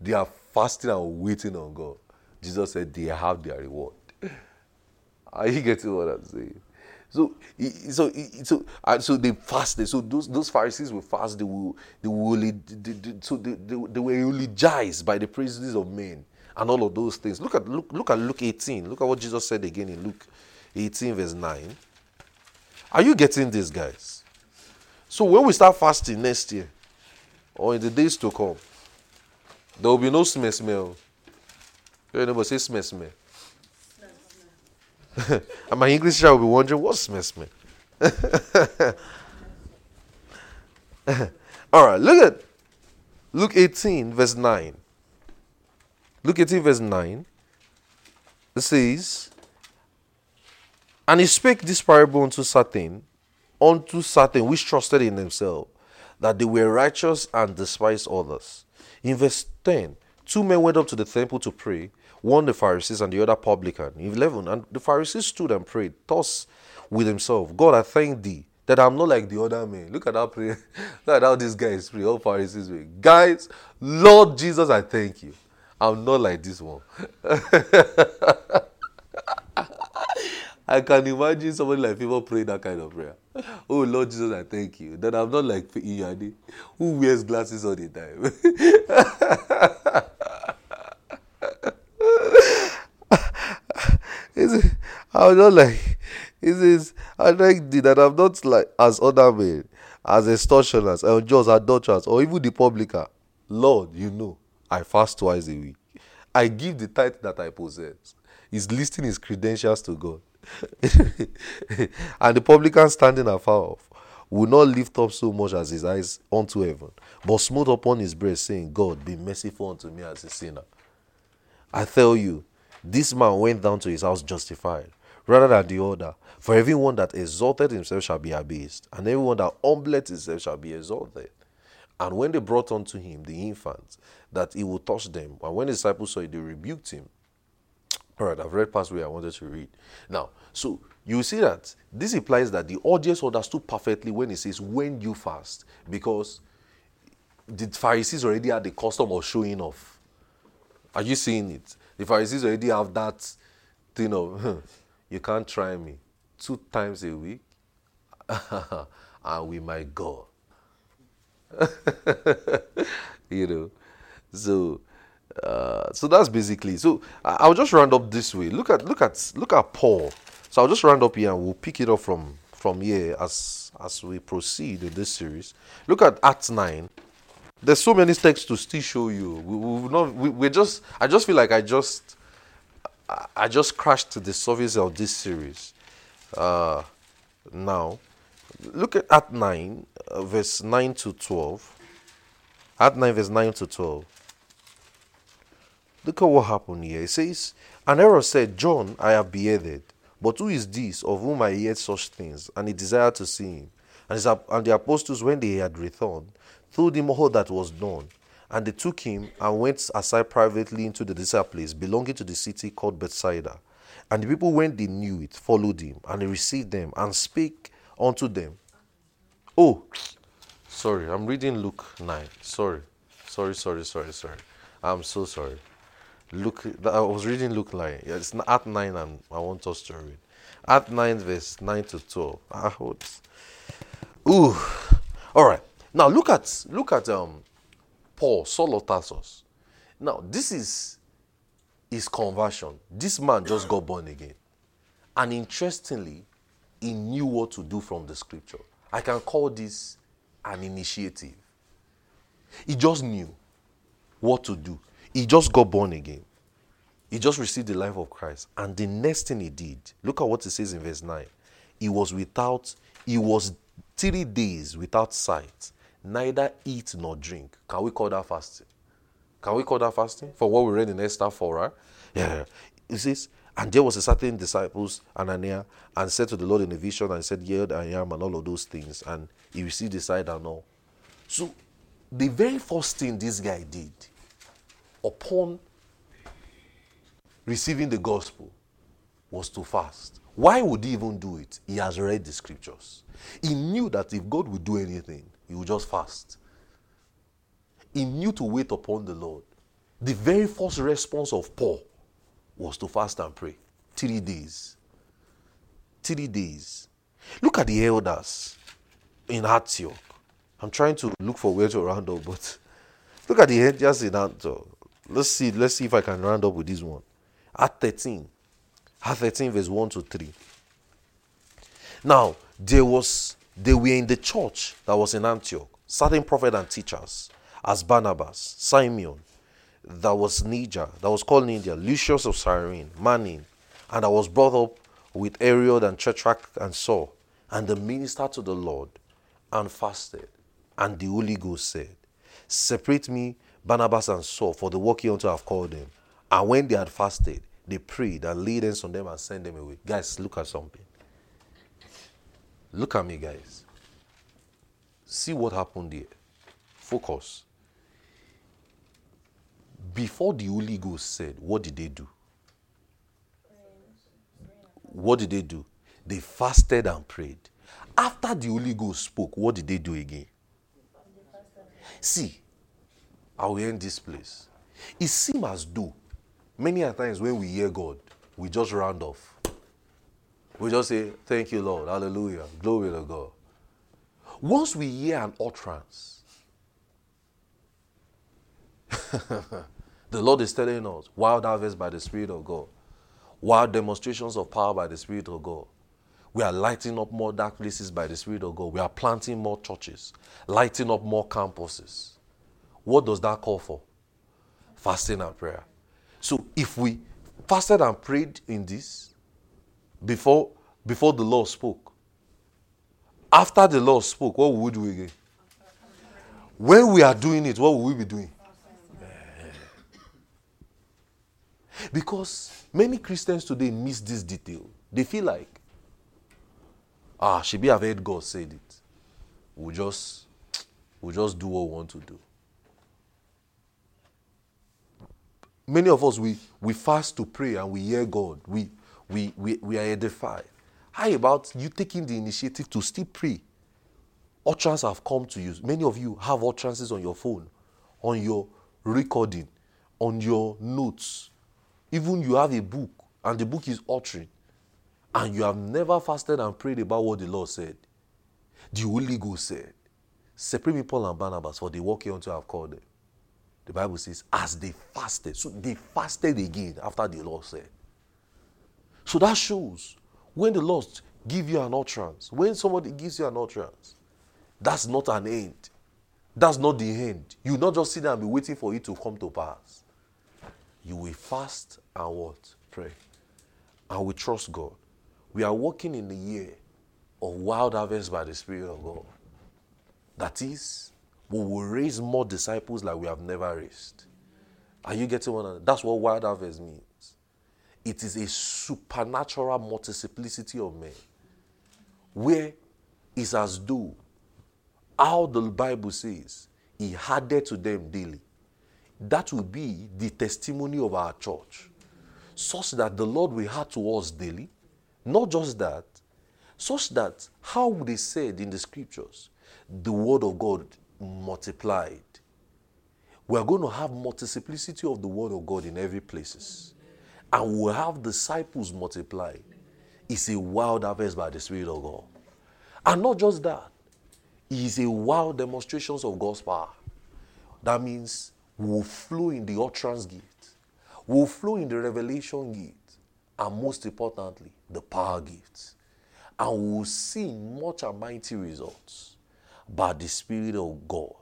They are fasting and waiting on God. Jesus said they have their reward. Are you getting what I'm saying? So, so, so, and so they fasted. So those those Pharisees will fast. They will, they will, they, they, so they, they, they were eulogized by the praises of men and all of those things. Look at look look at Luke 18. Look at what Jesus said again in Luke 18 verse 9. Are you getting this, guys? So when we start fasting next year, or in the days to come, there will be no smell smell. But say smell smell. And *laughs* my English teacher will be wondering, what's smell? *laughs* All right, look at Luke 18, verse 9. Luke 18, verse 9. It says, And he spake this parable unto certain, unto certain which trusted in themselves, that they were righteous and despised others. In verse 10, two men went up to the temple to pray, one the Pharisees and the other publican. 11, and the Pharisees stood and prayed, thus with himself, God, I thank thee that I'm not like the other men. Look at that prayer. *laughs* Look at how this guy is praying. All Pharisees pray. Guys, Lord Jesus, I thank you. I'm not like this one. *laughs* I can imagine somebody like people pray that kind of prayer. Oh Lord Jesus, I thank you. That I'm not like Iyani, who wears glasses all the time. *laughs* I'm not like he says, I like that I'm not like as other men, as extortioners, unjust, adulterers, or even the publican. Lord, you know, I fast twice a week. I give the tithe that I possess. He's listing his credentials to God. *laughs* and the publican standing afar off will not lift up so much as his eyes unto heaven, but smote upon his breast, saying, God, be merciful unto me as a sinner. I tell you, this man went down to his house justified, rather than the other. For everyone that exalted himself shall be abased, and everyone that humbled himself shall be exalted. And when they brought unto him the infants, that he would touch them, and when the disciples saw it, they rebuked him. All right, I've read past where I wanted to read. Now, so you see that this implies that the audience understood perfectly when he says, when you fast, because the Pharisees already had the custom of showing off. Are you seeing it? The Pharisees already have that thing of, you can't try me two times a week, *laughs* and we might go. you know, so uh, so that's basically. So I'll just round up this way. Look at look at look at Paul. So I'll just round up here and we'll pick it up from from here as as we proceed in this series. Look at Acts nine. There's so many texts to still show you. We, we not we, we're just. I just feel like I just I just crashed to the surface of this series. Uh, now, look at Act 9, uh, verse 9 to 12. Act 9, verse 9 to 12. Look at what happened here. It says, And Herod said, John I have beheaded, but who is this of whom I heard such things? And he desired to see him. And, his, and the apostles, when they had returned, told him all that was done. And they took him and went aside privately into the desert place belonging to the city called Bethsaida. And the people, when they knew it, followed him, and he received them and spake unto them. Oh, sorry, I'm reading Luke 9. Sorry, sorry, sorry, sorry, sorry. I'm so sorry. Luke, I was reading Luke 9. Yeah, it's at 9, and I want us to read. At 9, verse 9 to 12. Ah, what? Ooh. All right. Now look at look at um Paul, Saul of Tarsus. Now, this is his conversion. This man just got born again. And interestingly, he knew what to do from the scripture. I can call this an initiative. He just knew what to do. He just got born again. He just received the life of Christ. And the next thing he did, look at what it says in verse 9. He was without, he was three days without sight neither eat nor drink. Can we call that fasting? Can we call that fasting? For what we read in Esther 4, right? Yeah. It says, and there was a certain disciples, Ananias, and said to the Lord in a vision, and said, Here I am, and all of those things. And he received the sight and all. So, the very first thing this guy did upon receiving the gospel was to fast. Why would he even do it? He has read the scriptures. He knew that if God would do anything, would just fast. He knew to wait upon the Lord. The very first response of Paul was to fast and pray. Three days. Three days. Look at the elders in Antioch. I'm trying to look for where to round up, but *laughs* look at the elders in Antioch. Let's see, let's see if I can round up with this one. Acts 13. Acts 13, verse 1 to 3. Now, there was they were in the church that was in Antioch, certain prophets and teachers, as Barnabas, Simeon, that was Niger, that was called Niger, Lucius of Cyrene, Manaen, and I was brought up with Herod and Tetrarch and Saul, and the minister to the Lord, and fasted. And the Holy Ghost said, Separate me, Barnabas and Saul, for the work you unto have called them. And when they had fasted, they prayed and laid hands on them and sent them away. Guys, look at something. Look at me, guys. See what happened here. Focus. Before the Holy Ghost said, what did they do? What did they do? They fasted and prayed. After the Holy Ghost spoke, what did they do again? See, I will end this place. It seems as though many a times when we hear God, we just round off. We just say, Thank you, Lord. Hallelujah. Glory to God. Once we hear an utterance, *laughs* the Lord is telling us wild harvest by the Spirit of God, wild demonstrations of power by the Spirit of God. We are lighting up more dark places by the Spirit of God. We are planting more churches, lighting up more campuses. What does that call for? Fasting and prayer. So if we fasted and prayed in this, before, before the law spoke. After the law spoke, what will we do again? When we are doing it, what will we be doing? *laughs* Because many Christians today miss this detail. They feel like, ah, should be have heard God said it. We'll just, we'll just do what we want to do. Many of us, we, we fast to pray and we hear God. We, we, we, we are edified. How about you taking the initiative to still pray? Utterances have come to you. Many of you have utterances on your phone, on your recording, on your notes. Even you have a book, and the book is uttering, and you have never fasted and prayed about what the Lord said. The Holy Ghost said, Separate me, Paul and Barnabas, for the work unto I have called them. The Bible says, as they fasted. So they fasted again after the Lord said. So that shows when the Lord give you an utterance, when somebody gives you an utterance, that's not an end. That's not the end. You not just sit there and be waiting for it to come to pass. You will fast and what? Pray. And we trust God. We are walking in the year of wild harvest by the Spirit of God. That is, we will raise more disciples like we have never raised. Are you getting one? That's what wild harvest means it is a supernatural multiplicity of men where it's as though how the Bible says he added to them daily. that will be the testimony of our church, such that the Lord will add to us daily. Not just that, such that how they said in the scriptures, the word of God multiplied. We are going to have multiplicity of the word of God in every places, and we'll have disciples multiplied. It's a wild harvest by the Spirit of God, and not just that. It's a wild demonstrations of God's power. That means will flow in the utterance gift, will flow in the revelation gift, and most importantly, the power gifts. And we will see much and mighty results by the Spirit of God.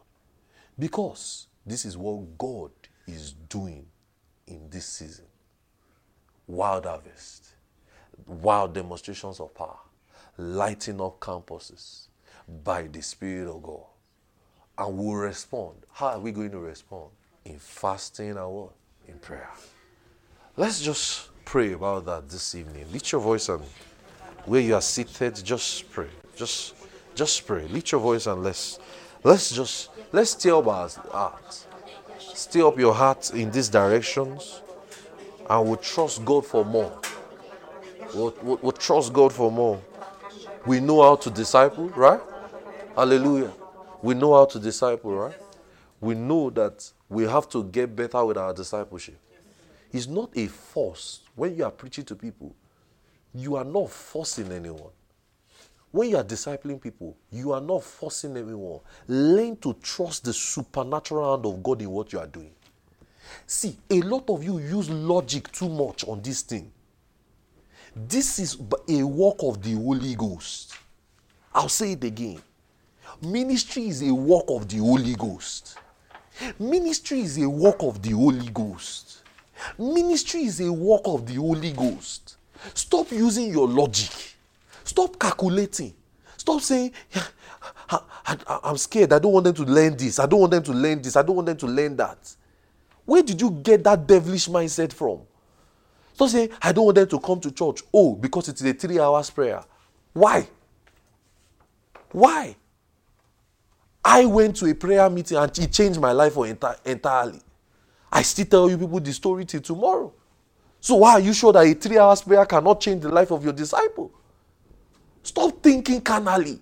Because this is what God is doing in this season. Wild harvest, wild demonstrations of power, lighting up campuses by the Spirit of God. And we'll respond. How are we going to respond? in fasting and what? In prayer. Let's just pray about that this evening. Lift your voice and where you are seated, just pray. Just just pray. Lift your voice and let's let's just let's stir up our hearts. Stir up your heart in these directions and we'll trust God for more. We'll, we'll, we'll trust God for more. We know how to disciple, right? Hallelujah. We know how to disciple, right? We know that we have to get better with our discipleship. It's not a force. When you are preaching to people, you are not forcing anyone. When you are discipling people, you are not forcing anyone. Learn to trust the supernatural hand of God in what you are doing. See, a lot of you use logic too much on this thing. This is a work of the Holy Ghost. I'll say it again. Ministry is a work of the Holy Ghost. Ministry is a work of the Holy Ghost. Ministry is a work of the Holy Ghost. Stop using your logic. Stop calculating. Stop saying, yeah, I, am scared. I don't want them to learn this. I don't want them to learn this. I don't want them to learn that. Where did you get that devilish mindset from? Stop saying, I don't want them to come to church. Oh, because it's a three hours prayer. Why? Why? I went to a prayer meeting and it changed my life enti- entirely. I still tell you people the story till tomorrow. So why are you sure that a three hours prayer cannot change the life of your disciple? Stop thinking carnally.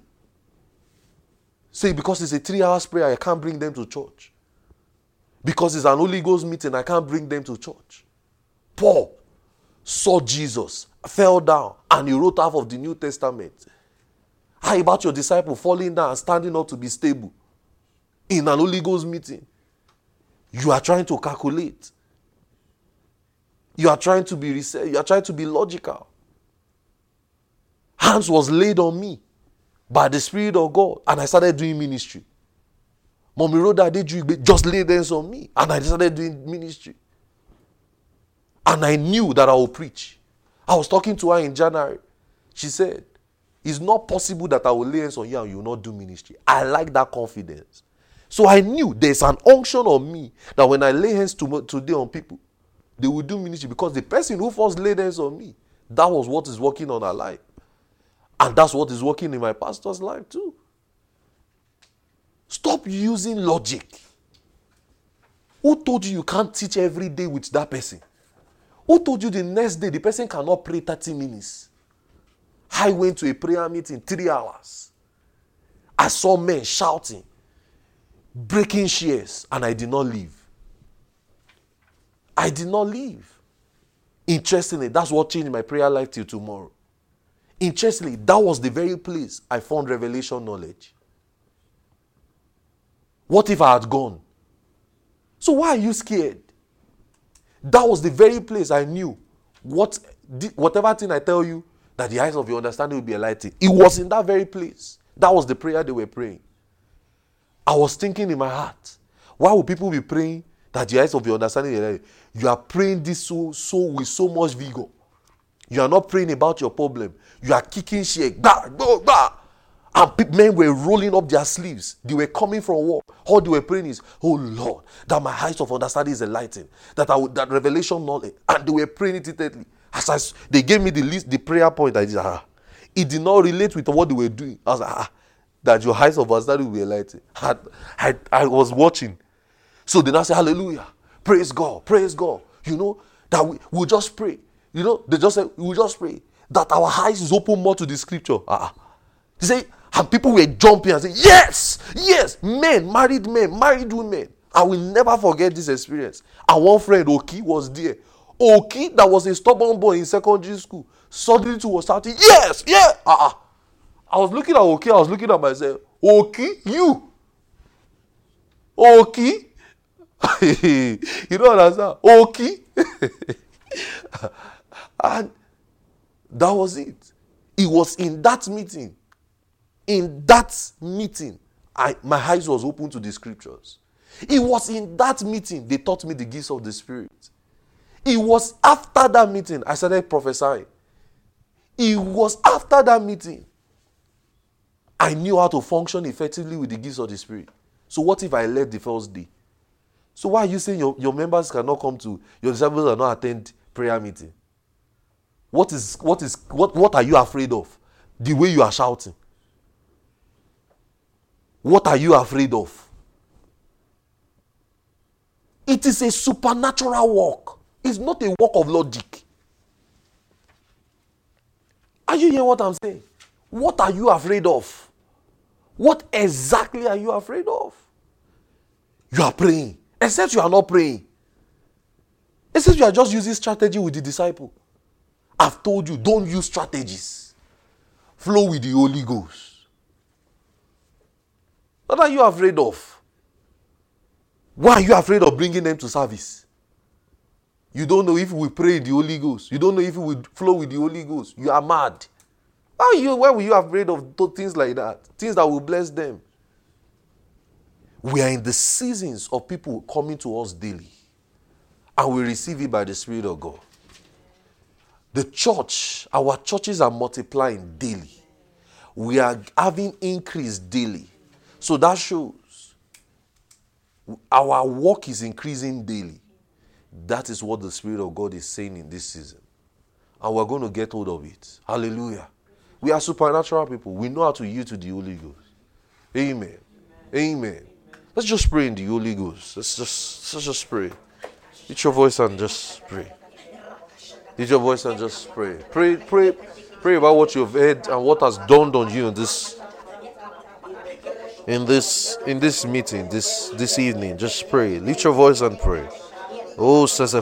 Say because it's a three hours prayer, I can't bring them to church. Because it's an Holy Ghost meeting, I can't bring them to church. Paul saw Jesus, fell down, and he wrote half of the New Testament. How about your disciple falling down and standing up to be stable in an Holy Ghost meeting? You are trying to calculate. You are trying to be you are trying to be logical. Hands was laid on me by the Spirit of God, and I started doing ministry. Mommy Rhoda did you just laid hands on me, and I started doing ministry. And I knew that I would preach. I was talking to her in January. She said, it's not possible that I will lay hands on you and you will not do ministry. I like that confidence. So I knew there's an unction on me that when I lay hands to, today on people, they will do ministry because the person who first laid hands on me, that was what is working on our life. And that's what is working in my pastor's life too. Stop using logic. Who told you you can't teach every day with that person? Who told you the next day the person cannot pray 30 minutes? I went to a prayer meeting three hours. I saw men shouting, breaking shares, and I did not leave. I did not leave. Interestingly, that's what changed my prayer life till tomorrow. Interestingly, that was the very place I found revelation knowledge. What if I had gone? So why are you scared? That was the very place I knew what whatever thing I tell you, that the eyes of your understanding will be enlightened. It was in that very place. That was the prayer they were praying. I was thinking in my heart, why would people be praying that the eyes of your understanding will be? You are praying this so, so with so much vigor. You are not praying about your problem. You are kicking shit. Bah, bah, bah. And men were rolling up their sleeves. They were coming from war. All they were praying is, Oh Lord, that my eyes of understanding is enlightened. That I would, that revelation knowledge. And they were praying it intently. As I, they gave me the list, the prayer point. I did, ah, it did not relate with what they were doing. I was like, ah, that your eyes of understanding will be enlightened. I, I, I was watching. So they now say, Hallelujah. praise God, praise God. You know, that we will just pray. You know, they just say, we'll just pray that our eyes is open more to the scripture. Ah, uh-uh. they say, and people were jumping and saying, Yes, yes, men, married men, married women. I will never forget this experience. And one friend, Oki, was there. Oki, that was a stubborn boy in secondary school, suddenly was shouting, Yes, yeah. Uh-uh. I was looking at Oki, I was looking at myself. Oki, you. Oki. *laughs* you don't understand? Oki. *laughs* and that was it. It was in that meeting. In that meeting, I, my eyes was open to the scriptures. It was in that meeting they taught me the gifts of the Spirit. It was after that meeting I started prophesying. It was after that meeting I knew how to function effectively with the gifts of the Spirit. So, what if I left the first day? So, why are you saying your, your members cannot come to, your disciples are not attend prayer meeting? What is, what is, what, what are you afraid of? The way you are shouting. What are you afraid of? It is a supernatural work. It's not a work of logic. Are you hearing what I'm saying? What are you afraid of? What exactly are you afraid of? You are praying, except you are not praying. Except you are just using strategy with the disciple. I've told you, don't use strategies. Flow with the Holy Ghost. What are you afraid of? Why are you afraid of bringing them to service? You don't know if we pray the Holy Ghost. You don't know if we flow with the Holy Ghost. You are mad. Why, you, why were you afraid of things like that? Things that will bless them. We are in the seasons of people coming to us daily, and we receive it by the Spirit of God. The church, our churches are multiplying daily. We are having increase daily. So that shows our work is increasing daily. That is what the Spirit of God is saying in this season. And we're going to get hold of it. Hallelujah. We are supernatural people. We know how to yield to the Holy Ghost. Amen. Amen. Amen. Let's just pray in the Holy Ghost. Let's just let's just pray. Lift your voice and just pray. Lift your voice and just pray. Pray, pray, pray about what you've heard and what has dawned on you in this in this in this meeting this this evening just pray. Lift your voice and pray. Oh Frakaskina